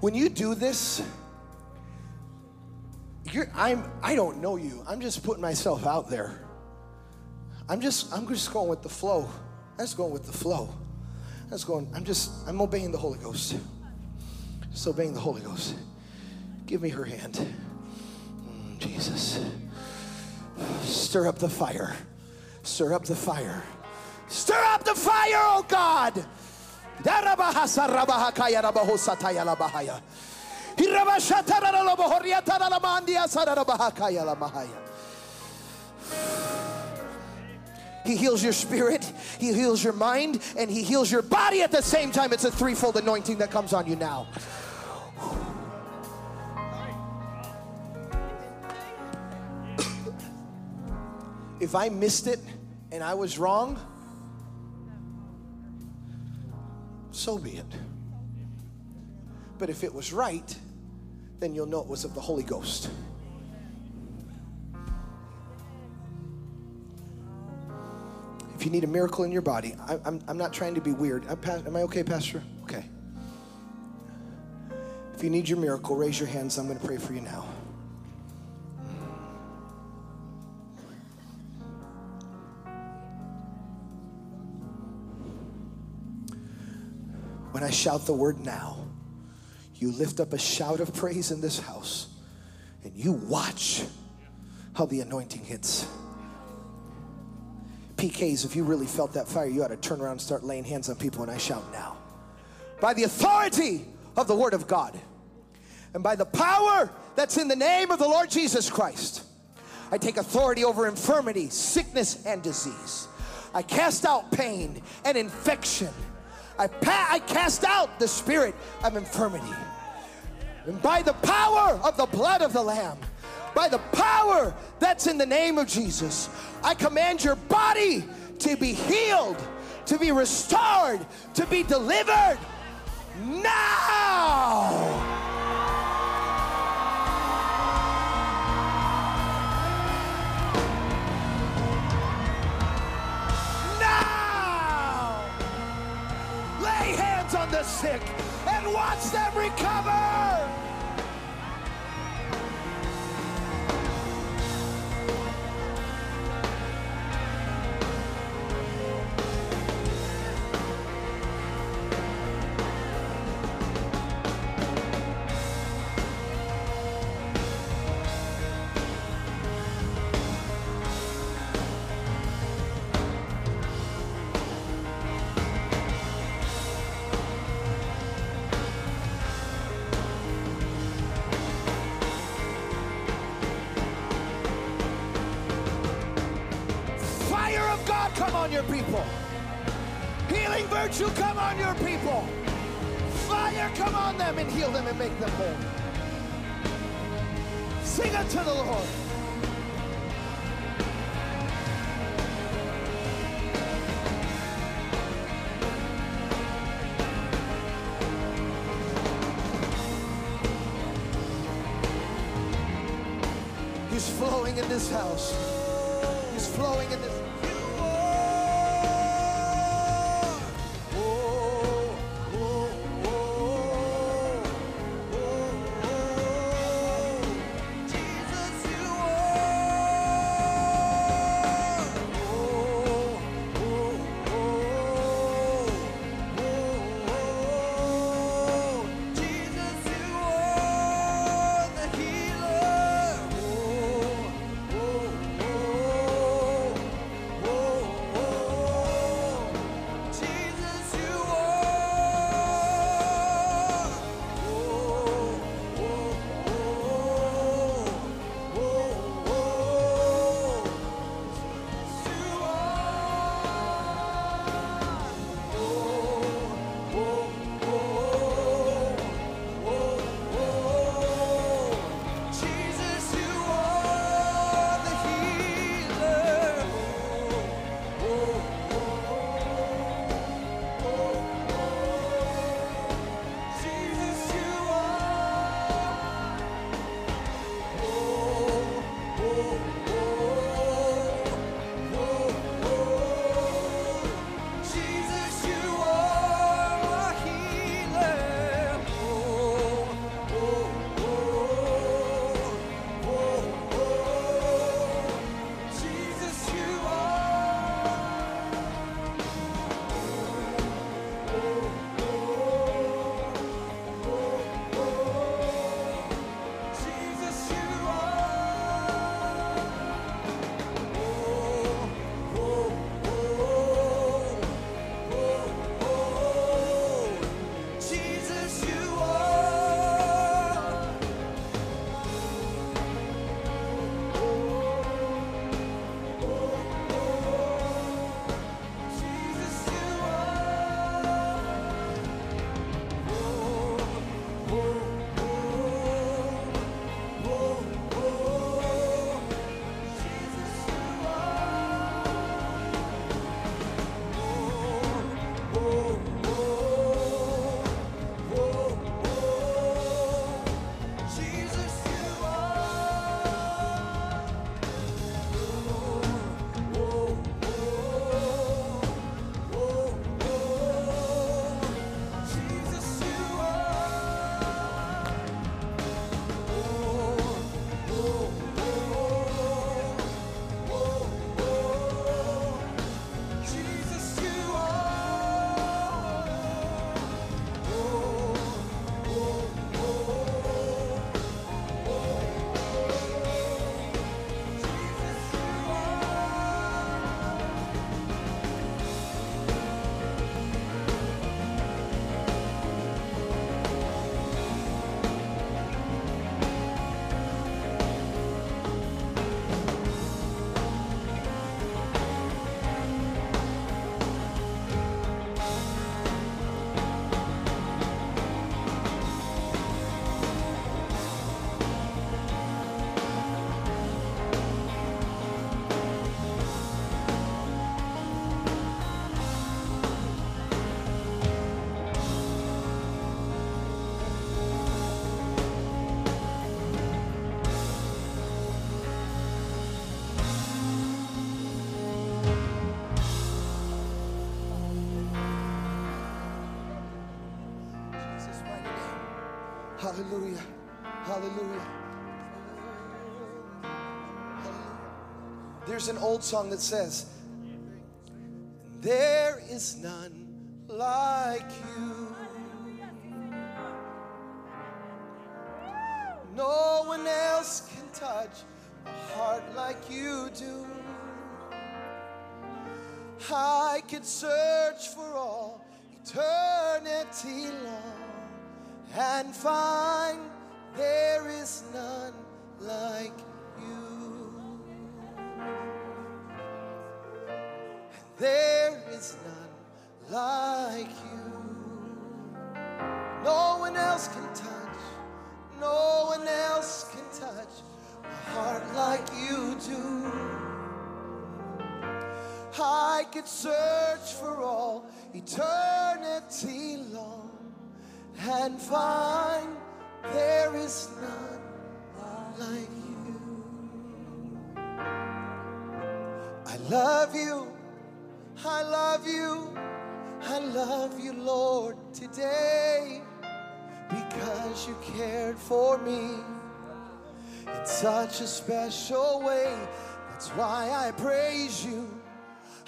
When you do this, you're, I'm, I don't know you. I'm just putting myself out there. I'm just, I'm just going with the flow. I'm just going with the flow. I'm just going, I'm just, I'm obeying the Holy Ghost. Just obeying the Holy Ghost. Give me her hand. Mm, Jesus. Stir up the fire. Stir up the fire. Stir up the fire, oh God. He heals your spirit, He heals your mind, and He heals your body at the same time. It's a threefold anointing that comes on you now. if I missed it and I was wrong, so be it. But if it was right, then you'll know it was of the Holy Ghost. If you need a miracle in your body, I, I'm, I'm not trying to be weird. Uh, am I okay, Pastor? Okay. If you need your miracle, raise your hands. I'm going to pray for you now. When I shout the word now, you lift up a shout of praise in this house and you watch how the anointing hits. PKs, if you really felt that fire, you ought to turn around and start laying hands on people and I shout now. By the authority of the Word of God and by the power that's in the name of the Lord Jesus Christ, I take authority over infirmity, sickness, and disease. I cast out pain and infection. I, pa- I cast out the spirit of infirmity. And by the power of the blood of the Lamb, by the power that's in the name of Jesus, I command your body to be healed, to be restored, to be delivered now. Now! Hands on the sick and watch them recover. On your people. Healing virtue come on your people. Fire come on them and heal them and make them whole. Sing unto the Lord. He's flowing in this house. Hallelujah. Hallelujah. There's an old song that says, There is none like you. No one else can touch a heart like you do. I could search for all eternity long and find there is none like you. There is none like you. No one else can touch, no one else can touch a heart like you do. I could search for all eternity long and find there is none like you. I love you, I love you, I love you, Lord, today because you cared for me in such a special way. That's why I praise you.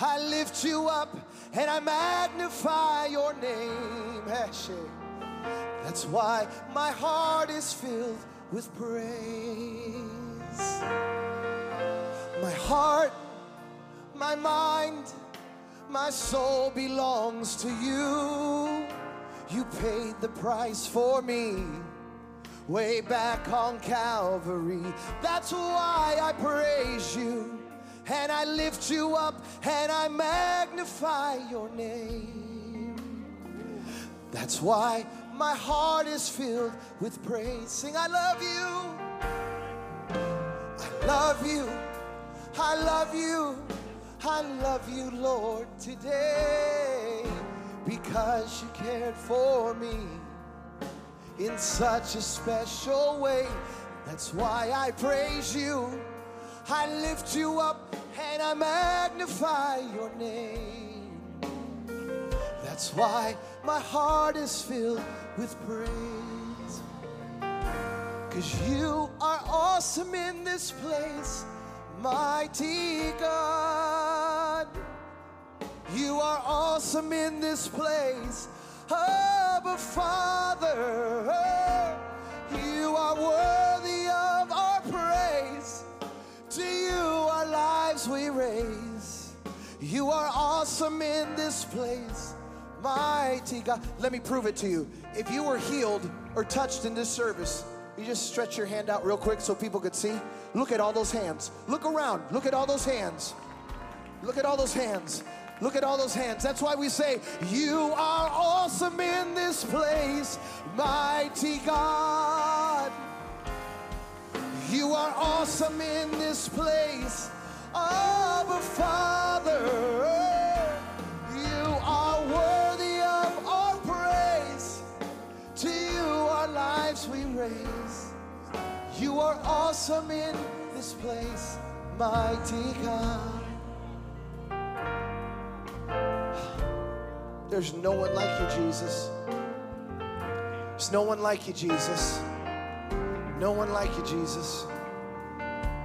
I lift you up and I magnify your name. Hashem. That's why my heart is filled with praise. My heart, my mind, my soul belongs to you. You paid the price for me way back on Calvary. That's why I praise you and I lift you up and I magnify your name. That's why my heart is filled with praise. Sing, I love you. I love you. I love you. I love you, Lord, today because you cared for me in such a special way. That's why I praise you. I lift you up and I magnify your name. That's why my heart is filled with praise. Cause you are awesome in this place, mighty God. You are awesome in this place, Abba Father. You are worthy of our praise. To you our lives we raise. You are awesome in this place, mighty God. Let me prove it to you. If you were healed or touched in this service, you just stretch your hand out real quick so people could see. Look at all those hands. Look around. Look at all those hands. Look at all those hands. Look at all those hands. That's why we say, You are awesome in this place, mighty God. You are awesome in this place, Abba Father. You are awesome in this place, mighty God. There's no one like you, Jesus. There's no one like you, Jesus. No one like you, Jesus.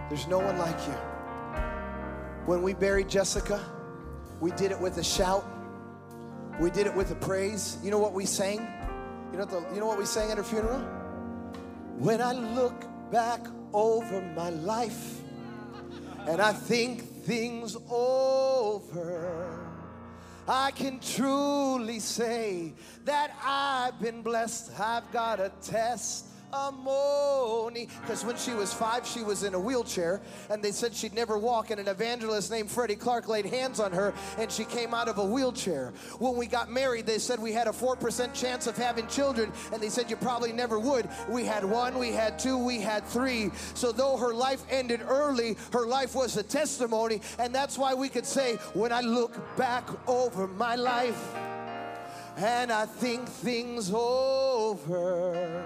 There's no one like you. When we buried Jessica, we did it with a shout. We did it with a praise. You know what we sang? You know, the, you know what we sang at her funeral? When I look back over my life and I think things over, I can truly say that I've been blessed. I've got a Because when she was five, she was in a wheelchair, and they said she'd never walk. And an evangelist named Freddie Clark laid hands on her, and she came out of a wheelchair. When we got married, they said we had a 4% chance of having children, and they said you probably never would. We had one, we had two, we had three. So though her life ended early, her life was a testimony, and that's why we could say, when I look back over my life, and I think things over.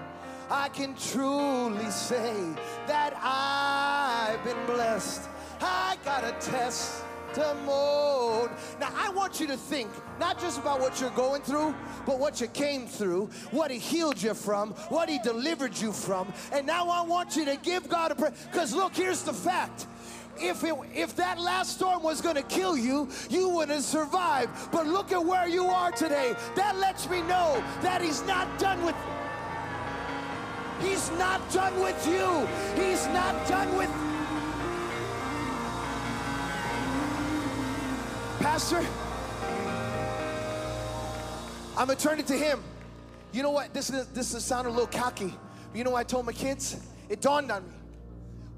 I can truly say that I've been blessed. I got a test testimony. Now, I want you to think not just about what you're going through, but what you came through, what He healed you from, what He delivered you from. And now I want you to give God a prayer. Because look, here's the fact if it, if that last storm was going to kill you, you wouldn't survive. But look at where you are today. That lets me know that he's not done with He's not done with you. He's not done with Pastor, I'm gonna turn it to him. You know what? This is this is sound a little cocky. You know what I told my kids? It dawned on me.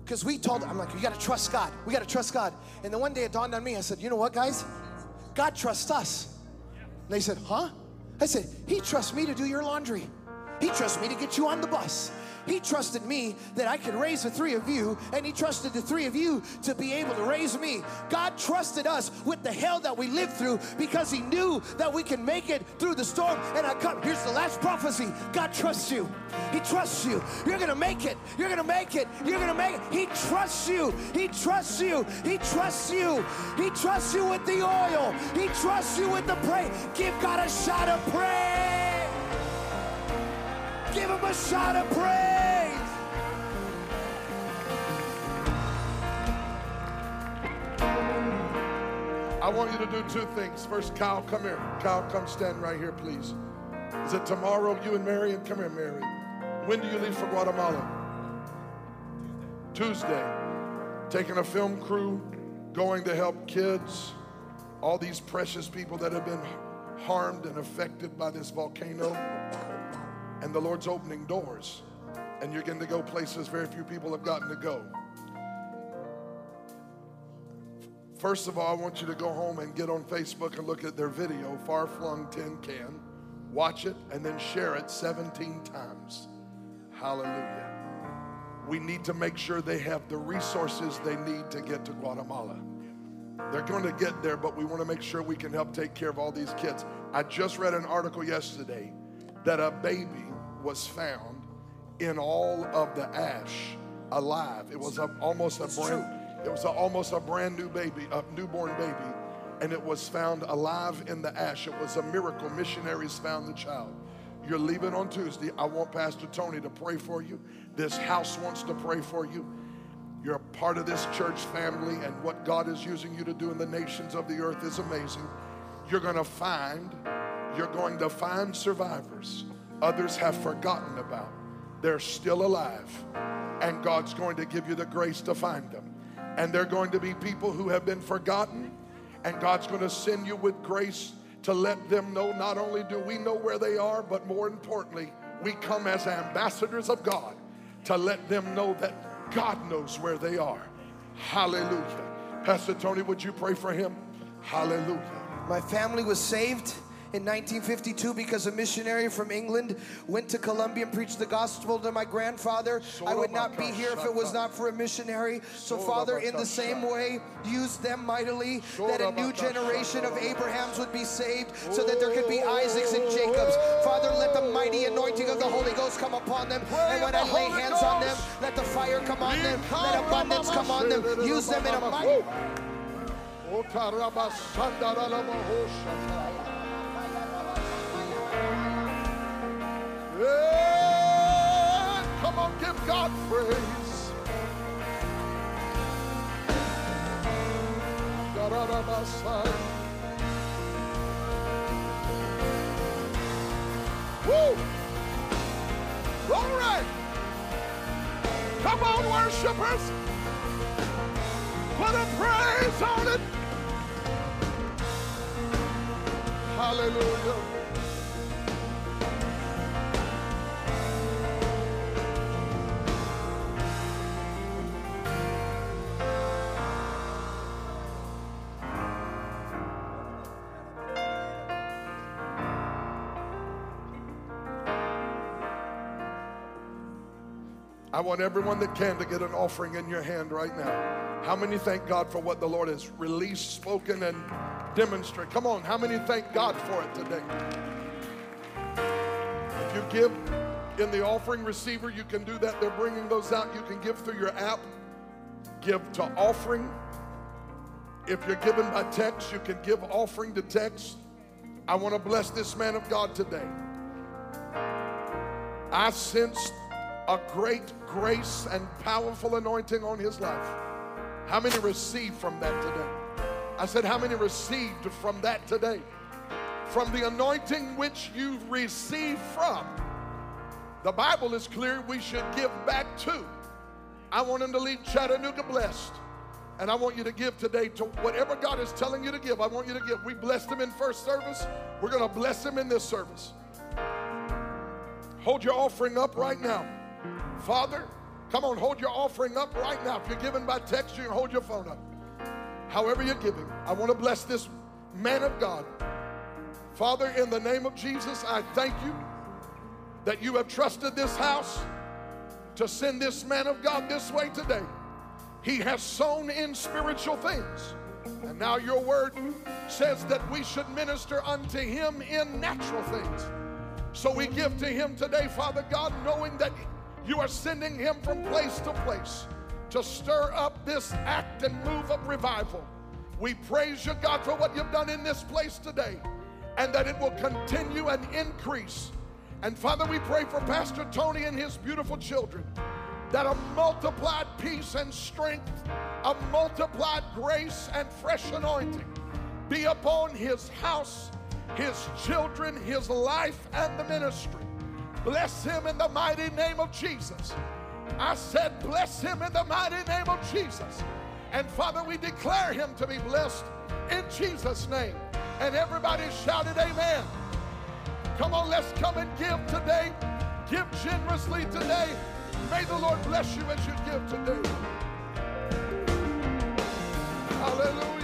Because we told, I'm like, you gotta trust God. We gotta trust God. And then one day it dawned on me. I said, you know what, guys? God trusts us. And they said, huh? I said, He trusts me to do your laundry. He trusts me to get you on the bus. He trusted me that I could raise the three of you, and He trusted the three of you to be able to raise me. God trusted us with the hell that we lived through because He knew that we can make it through the storm. And I come, here's the last prophecy God trusts you. He trusts you. You're gonna make it. You're gonna make it. You're gonna make it. He trusts you. He trusts you. He trusts you. He trusts you with the oil. He trusts you with the praise. Give God a shot of praise. Give him a shot of praise. I want you to do two things. First, Kyle, come here. Kyle, come stand right here, please. Is it tomorrow, you and Marion? Come here, Mary. When do you leave for Guatemala? Tuesday. Taking a film crew, going to help kids, all these precious people that have been harmed and affected by this volcano and the Lord's opening doors, and you're going to go places very few people have gotten to go. First of all, I want you to go home and get on Facebook and look at their video, Far Flung Tin Can. Watch it and then share it 17 times. Hallelujah. We need to make sure they have the resources they need to get to Guatemala. They're going to get there, but we want to make sure we can help take care of all these kids. I just read an article yesterday that a baby was found in all of the ash alive. It was a, almost a brand, it was a, almost a brand new baby, a newborn baby, and it was found alive in the ash. It was a miracle. Missionaries found the child. You're leaving on Tuesday. I want Pastor Tony to pray for you. This house wants to pray for you. You're a part of this church family, and what God is using you to do in the nations of the earth is amazing. You're going to find, you're going to find survivors others have forgotten about. They're still alive, and God's going to give you the grace to find them. And they're going to be people who have been forgotten, and God's going to send you with grace to let them know not only do we know where they are, but more importantly, we come as ambassadors of God to let them know that God knows where they are. Hallelujah. Pastor Tony, would you pray for him? Hallelujah. My family was saved in 1952 because a missionary from England went to Colombia and preached the gospel to my grandfather. I would not be here if it was not for a missionary. So, Father, in the same way, use them mightily that a new generation of Abrahams would be saved so that there could be Isaacs and Jacobs. Father, let the mighty anointing of the Holy Ghost come upon them. And when I lay hands on them, let the fire come on them. Let abundance come on them. Use them in a mighty. Yeah, come on, give God praise. God out of my side. Woo! Glory! Come on, worshipers! Put a praise on it! Hallelujah. I want everyone that can to get an offering in your hand right now. How many thank God for what the Lord has released, spoken, and demonstrated? Come on, how many thank God for it today? If you give in the offering receiver, you can do that. They're bringing those out. You can give through your app. Give to offering. If you're given by text, you can give offering to text. I want to bless this man of God today. I sensed a great grace and powerful anointing on his life. How many received from that today? I said, How many received from that today? From the anointing which you received from. The Bible is clear we should give back to. I want him to leave Chattanooga blessed. And I want you to give today to whatever God is telling you to give. I want you to give. We blessed him in first service. We're going to bless him in this service. Hold your offering up right now. Father, come on, hold your offering up right now. If you're giving by text, you can hold your phone up. However, you're giving, I want to bless this man of God. Father, in the name of Jesus, I thank you that you have trusted this house to send this man of God this way today. He has sown in spiritual things. And now your word says that we should minister unto him in natural things. So we give to him today, Father God, knowing that you are sending him from place to place to stir up this act and move of revival. We praise you, God, for what you've done in this place today and that it will continue and increase. And Father, we pray for Pastor Tony and his beautiful children that a multiplied peace and strength, a multiplied grace and fresh anointing be upon his house, his children, his life, and the ministry. Bless him in the mighty name of Jesus. I said, Bless him in the mighty name of Jesus. And Father, we declare him to be blessed in Jesus' name. And everybody shouted, Amen. Come on, let's come and give today. Give generously today. May the Lord bless you as you give today. Hallelujah.